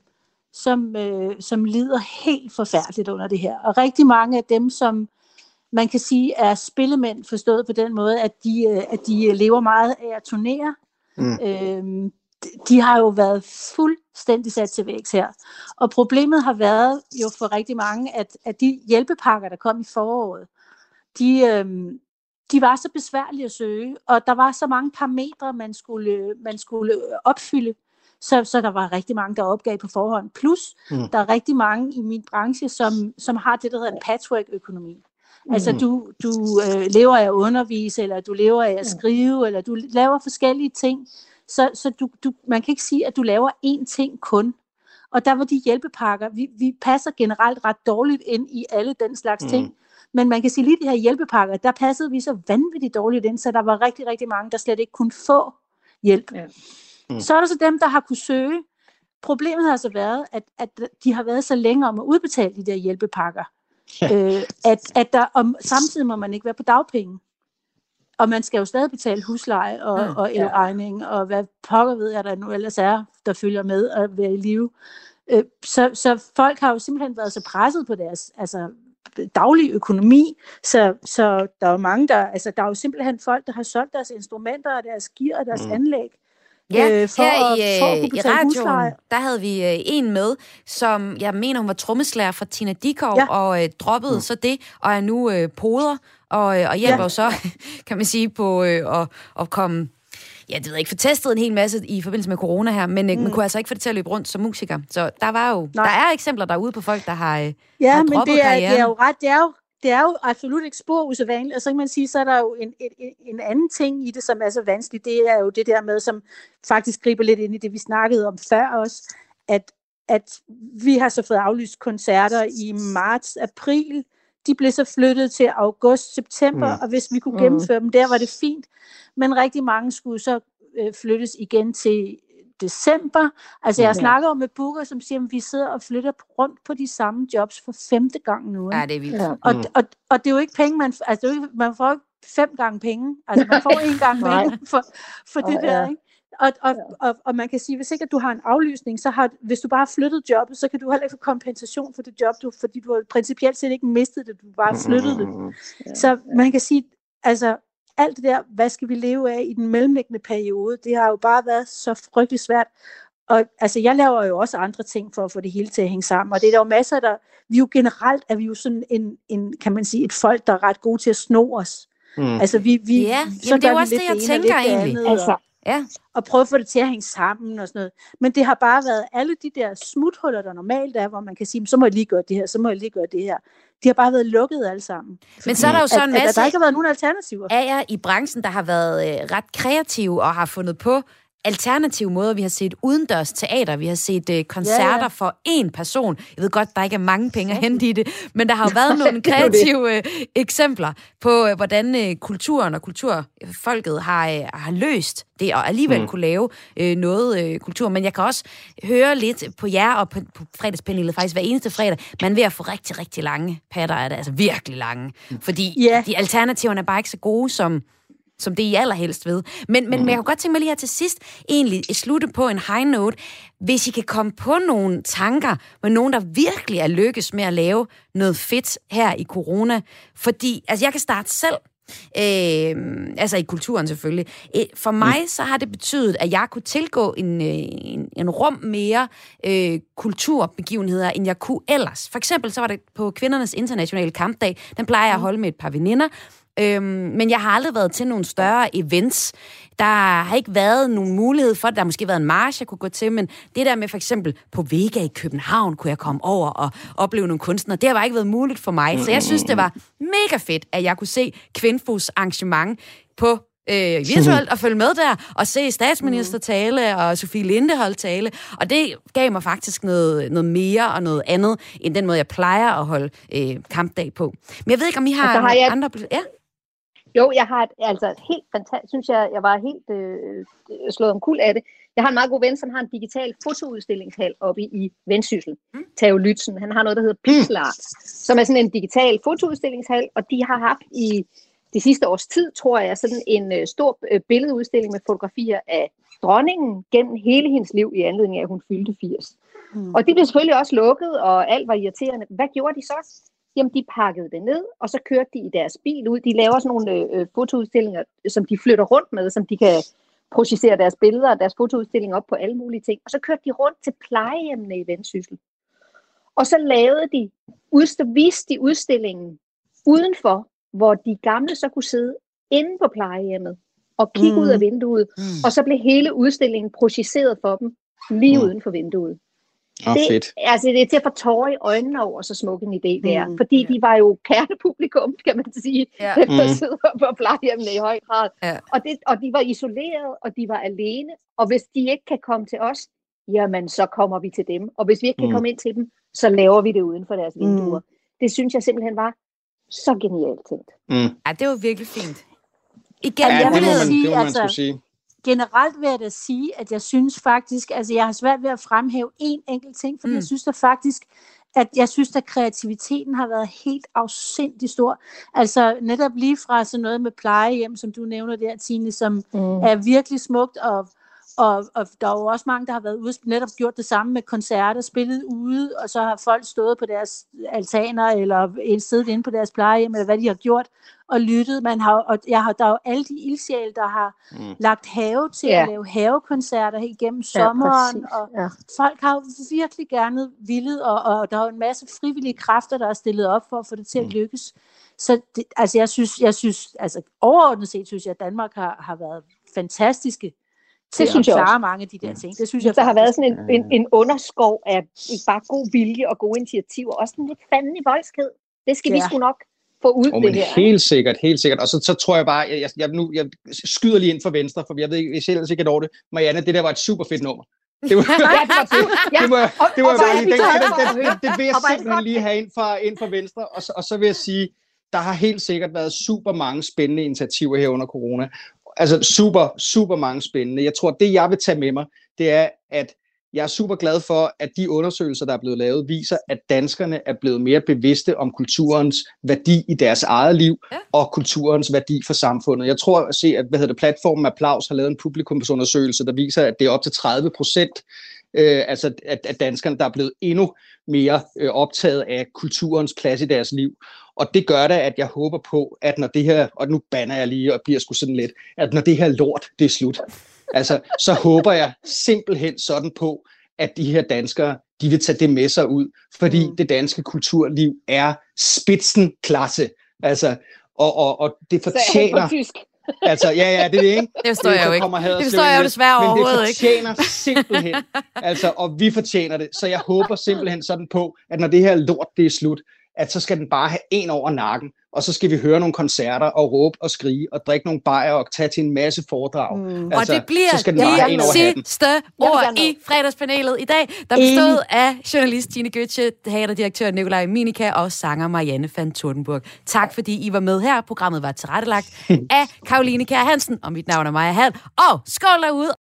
som, øh, som lider helt forfærdeligt under det her. Og rigtig mange af dem, som man kan sige er spillemænd, forstået på den måde, at de, øh, at de lever meget af at turnere. Mm. Øhm, de- har jo været fuldstændig sat til vægs her. Og problemet har været jo for rigtig mange, at, at de hjælpepakker, der kom i foråret, de, øhm, de var så besværlige at søge, og der var så mange parametre, man skulle, man skulle opfylde, så, så der var rigtig mange, der opgav på forhånd. Plus, mm. der er rigtig mange i min branche, som, som har det, der hedder en patchwork-økonomi. Altså, Mm. du, du øh, lever af at undervise, eller du lever af at skrive, eller du laver forskellige ting. Så, så du, du, man kan ikke sige, at du laver én ting kun. Og der var de hjælpepakker. Vi, vi passer generelt ret dårligt ind i alle den slags Mm. mm. ting. Men man kan sige, lige de her hjælpepakker, der passede vi så vanvittigt dårligt ind, så der var rigtig, rigtig mange, der slet ikke kunne få hjælp. Ja. Mm. Så er der så dem, der har kunne søge. Problemet har så været, at, at de har været så længe om at udbetale de der hjælpepakker, øh, at, at der, om, samtidig må man ikke være på dagpenge. Og man skal jo stadig betale husleje og, Mm. og elregning, og hvad pokker ved jeg, der nu ellers er, der følger med at være i live. Øh, så, så folk har jo simpelthen været så presset på deres altså, daglige økonomi, så, så der er jo mange, der, altså der er jo simpelthen folk, der har solgt deres instrumenter og deres gear og deres mm. anlæg. Ja, øh, for her at- i, for at øh, i radioen, husleje. der havde vi øh, en med, som jeg mener, hun var trommeslager for Tina Dikov, Ja. og øh, droppede Mm. så det, og er nu øh, poder, og, øh, og hjælper Ja. jo så, kan man sige, på øh, at, at komme ja, det ved jeg ikke, få testet en hel masse i forbindelse med corona her, men øh, man kunne altså ikke få det til at løbe rundt som musiker. Så der var jo, Nej. der er eksempler derude på folk, der har... Øh, Ja, har men det er, det karrieren. er jo ret, det er jo, det er jo absolut ikke spor usædvanligt, og så kan man sige, så er der jo en, en, en- en anden ting i det, som er så vanskeligt, det er jo det der med, som faktisk griber lidt ind i det, vi snakkede om før også, at, at vi har så fået aflyst koncerter i marts, april, de blev så flyttet til august, september, Mm. og hvis vi kunne Mm. gennemføre dem der, var det fint, men rigtig mange skulle så øh, flyttes igen til december. Altså jeg Ja. snakker jo med booker, som siger, at vi sidder og flytter rundt på de samme jobs for femte gang nu. Ikke? ja, det er vildt. Ja. Og, Mm. og, og det er jo ikke penge, man, altså det er jo ikke, man får ikke fem gange penge. Altså man får en gang penge for, for det Og, der. ja. Ikke? Og, og, og, og man kan sige, hvis ikke at du har en aflysning, så har, hvis du bare har flyttet jobbet, så kan du heller ikke få kompensation for det job, du, fordi du har principielt set ikke mistet det, du bare flyttet det. Ja. Så man kan sige, altså alt det der, hvad skal vi leve af i den mellemliggende periode, det har jo bare været så frygtelig svært. Og altså, jeg laver jo også andre ting for at få det hele til at hænge sammen, og det er der jo masser, der, vi er jo generelt, er vi jo sådan en, en kan man sige, et folk, der er ret gode til at sno os. Mm. Altså, vi, vi, Ja, så jamen, det er jo også det, jeg tænker det egentlig. andet, Altså, og, Ja, og prøve at få det til at hænge sammen og sådan noget. Men det har bare været alle de der smuthuller, der normalt er, hvor man kan sige, så må jeg lige gøre det her, så må jeg lige gøre det her. De har bare været lukket alle sammen. men så er der jo så at, en at, at masse der ikke har været nogen alternativer. jer i branchen, der har været øh, ret kreative og har fundet på alternative måder. Vi har set udendørs teater, vi har set øh, koncerter Ja, ja. for én person. Jeg ved godt, der ikke er mange penge at hente i det, men der har jo været nogle er kreative øh, eksempler på, øh, hvordan øh, kulturen og kulturfolket har, øh, har løst det, og alligevel mm. kunne lave øh, noget øh, kultur. Men jeg kan også høre lidt på jer og på, på fredagspanelet faktisk hver eneste fredag, man er ved at få rigtig, rigtig lange patter af det, altså virkelig lange. Fordi Ja. de alternativerne er bare ikke så gode som som det I allerhelst ved. Men, men, men jeg kunne godt tænke mig lige her til sidst egentlig at slutte på en high note. Hvis I kan komme på nogle tanker med nogen, der virkelig er lykkes med at lave noget fedt her i corona. Fordi, altså jeg kan starte selv Øh, altså i kulturen selvfølgelig. Øh, For mig så har det betydet, at jeg kunne tilgå en, øh, en, en rum mere øh, kulturbegivenheder, end jeg kunne ellers. For eksempel så var det på kvindernes internationale kampdag. Den plejer jeg at holde med et par veninder. Øhm, men jeg har aldrig været til nogle større events. Der har ikke været nogen mulighed for det. Der har måske været en march, jeg kunne gå til, men det der med for eksempel på Vega i København, kunne jeg komme over og opleve nogle kunstnere. Det har ikke været muligt for mig. Så jeg synes, det var mega fedt, at jeg kunne se Kvinfos arrangement på øh, virtuelt og følge med der, og se statsminister tale og Sofie Linde holde tale. Og det gav mig faktisk noget, noget mere og noget andet, end den måde, jeg plejer at holde øh, kampdag på. Men jeg ved ikke, om I har, har jeg- andre... Ja? Jo, jeg har et, altså helt fantastisk, synes jeg, jeg var helt øh, slået om kul af det. Jeg har en meget god ven, som har en digital fotoudstillingshal oppe i Vendsyssel, mm. Lytzen. Han har noget, der hedder Pixel Art, som er sådan en digital fotoudstillingshal, og de har haft i de sidste års tid, tror jeg, sådan en øh, stor øh, billedudstilling med fotografier af dronningen gennem hele hendes liv i anledning af, at hun fyldte 80. Mm. Og de blev selvfølgelig også lukket, og alt var irriterende. Hvad gjorde de så? Jamen, de pakkede det ned, og så kørte de i deres bil ud. De laver sådan nogle øh, øh, fotoudstillinger, som de flytter rundt med, som de kan projicere deres billeder og deres fotoudstilling op på alle mulige ting. Og så kørte de rundt til plejehjemmene i Vendsyssel. Og så lavede de, udst- viste de udstillingen udenfor, hvor de gamle så kunne sidde inde på plejehjemmet og kigge mm. ud af vinduet. Mm. Og så blev hele udstillingen projiceret for dem lige mm. uden for vinduet. Åh, det, fedt. altså, det er til at få tårer i øjnene over, så smuk en idé det er. Mm, Fordi ja. de var jo kernepublikum, kan man sige, Ja. dem, der Mm. sidder på plejehjemmene i høj grad. Ja. Og, det, og de var isoleret, og de var alene. Og hvis de ikke kan komme til os, jamen så kommer vi til dem. Og hvis vi ikke kan Mm. komme ind til dem, så laver vi det uden for deres vinduer. Det synes jeg simpelthen var så genialt tænkt. Mm. ja, det var virkelig fint. Igen, Ja, jeg det må vil man, sige, det må man altså- skulle sige. Generelt vil jeg da sige, at jeg synes faktisk, altså jeg har svært ved at fremhæve en enkelt ting, fordi Mm. mm. jeg synes da faktisk, at jeg synes, at kreativiteten har været helt afsindig stor. Altså netop lige fra sådan noget med plejehjem, som du nævner der, Tine, som Mm. er virkelig smukt, og, og, og der er jo også mange, der har været ude netop gjort det samme med koncerter, spillet ude, og så har folk stået på deres altaner, eller siddet inde på deres plejehjem, eller hvad de har gjort, og lyttet. Man har, og jeg har, der er jo alle de ildsjæle, der har Mm. mm. lagt have til Ja. at lave havekoncerter igennem sommeren, ja, og ja. folk har jo virkelig gerne villet, og, og der er jo en masse frivillige kræfter, der er stillet op for at få det til at lykkes. Så det, altså jeg synes, jeg synes, altså overordnet set synes jeg, at Danmark har, har været fantastiske til synes jeg klare også. mange af de der ting. Det synes jeg Der har været sådan en, en, en underskov af bare god vilje og gode initiativer. Også en lidt fanden i voldsked. Det skal ja. vi sgu nok få ud, Oh, det her. helt sikkert, helt sikkert. Og så, så tror jeg bare, jeg, jeg, jeg, nu, jeg skyder lige ind for venstre, for jeg ved ikke, hvis jeg ellers ikke er over det. Marianne, det der var et super fedt nummer. Det var, Ja, det var det. Det var, det var bare lige, den, den, for den vil jeg det simpelthen lige have ind fra, ind fra venstre. Og så, og så vil jeg sige, der har helt sikkert været super mange spændende initiativer her under corona. Altså super, super mange spændende. Jeg tror, det jeg vil tage med mig, det er, at jeg er super glad for, at de undersøgelser, der er blevet lavet, viser, at danskerne er blevet mere bevidste om kulturens værdi i deres eget liv, Ja. og kulturens værdi for samfundet. Jeg tror at se, at hvad hedder det, platformen Applaus har lavet en publikumsundersøgelse, der viser, at det er op til 30 procent øh, altså at, at danskerne, der er blevet endnu mere øh, optaget af kulturens plads i deres liv. Og det gør da, at jeg håber på, at når det her, og nu banner jeg lige og bliver sgu sådan lidt, at når det her lort, det er slut, altså, så håber jeg simpelthen sådan på, at de her danskere, de vil tage det med sig ud, fordi mm. det danske kulturliv er spidsenklasse. Altså, og, og, og det Så er jeg fortjener, på tysk. Altså, ja, ja, det er det, ikke? Det forstår jeg jo ikke. Det forstår jeg jo desværre Men overhovedet det ikke. fortjener simpelthen, altså, og vi fortjener det. Så jeg håber simpelthen sådan på, at når det her lort det er slut, at så skal den bare have en over nakken, og så skal vi høre nogle koncerter og råbe og skrige og drikke nogle bajer og tage til en masse foredrag. Mm. Og det bliver så skal den bare en hatten. sidste ord i fredagspanelet i dag, der bestod af journalist Tine Gøtje, teaterdirektør Nikolaj Minika og sanger Marianne van Tordenburg. Tak fordi I var med her. Programmet var tilrettelagt af Karoline Kjær Hansen, og mit navn er Maja Hall. Og skål derude!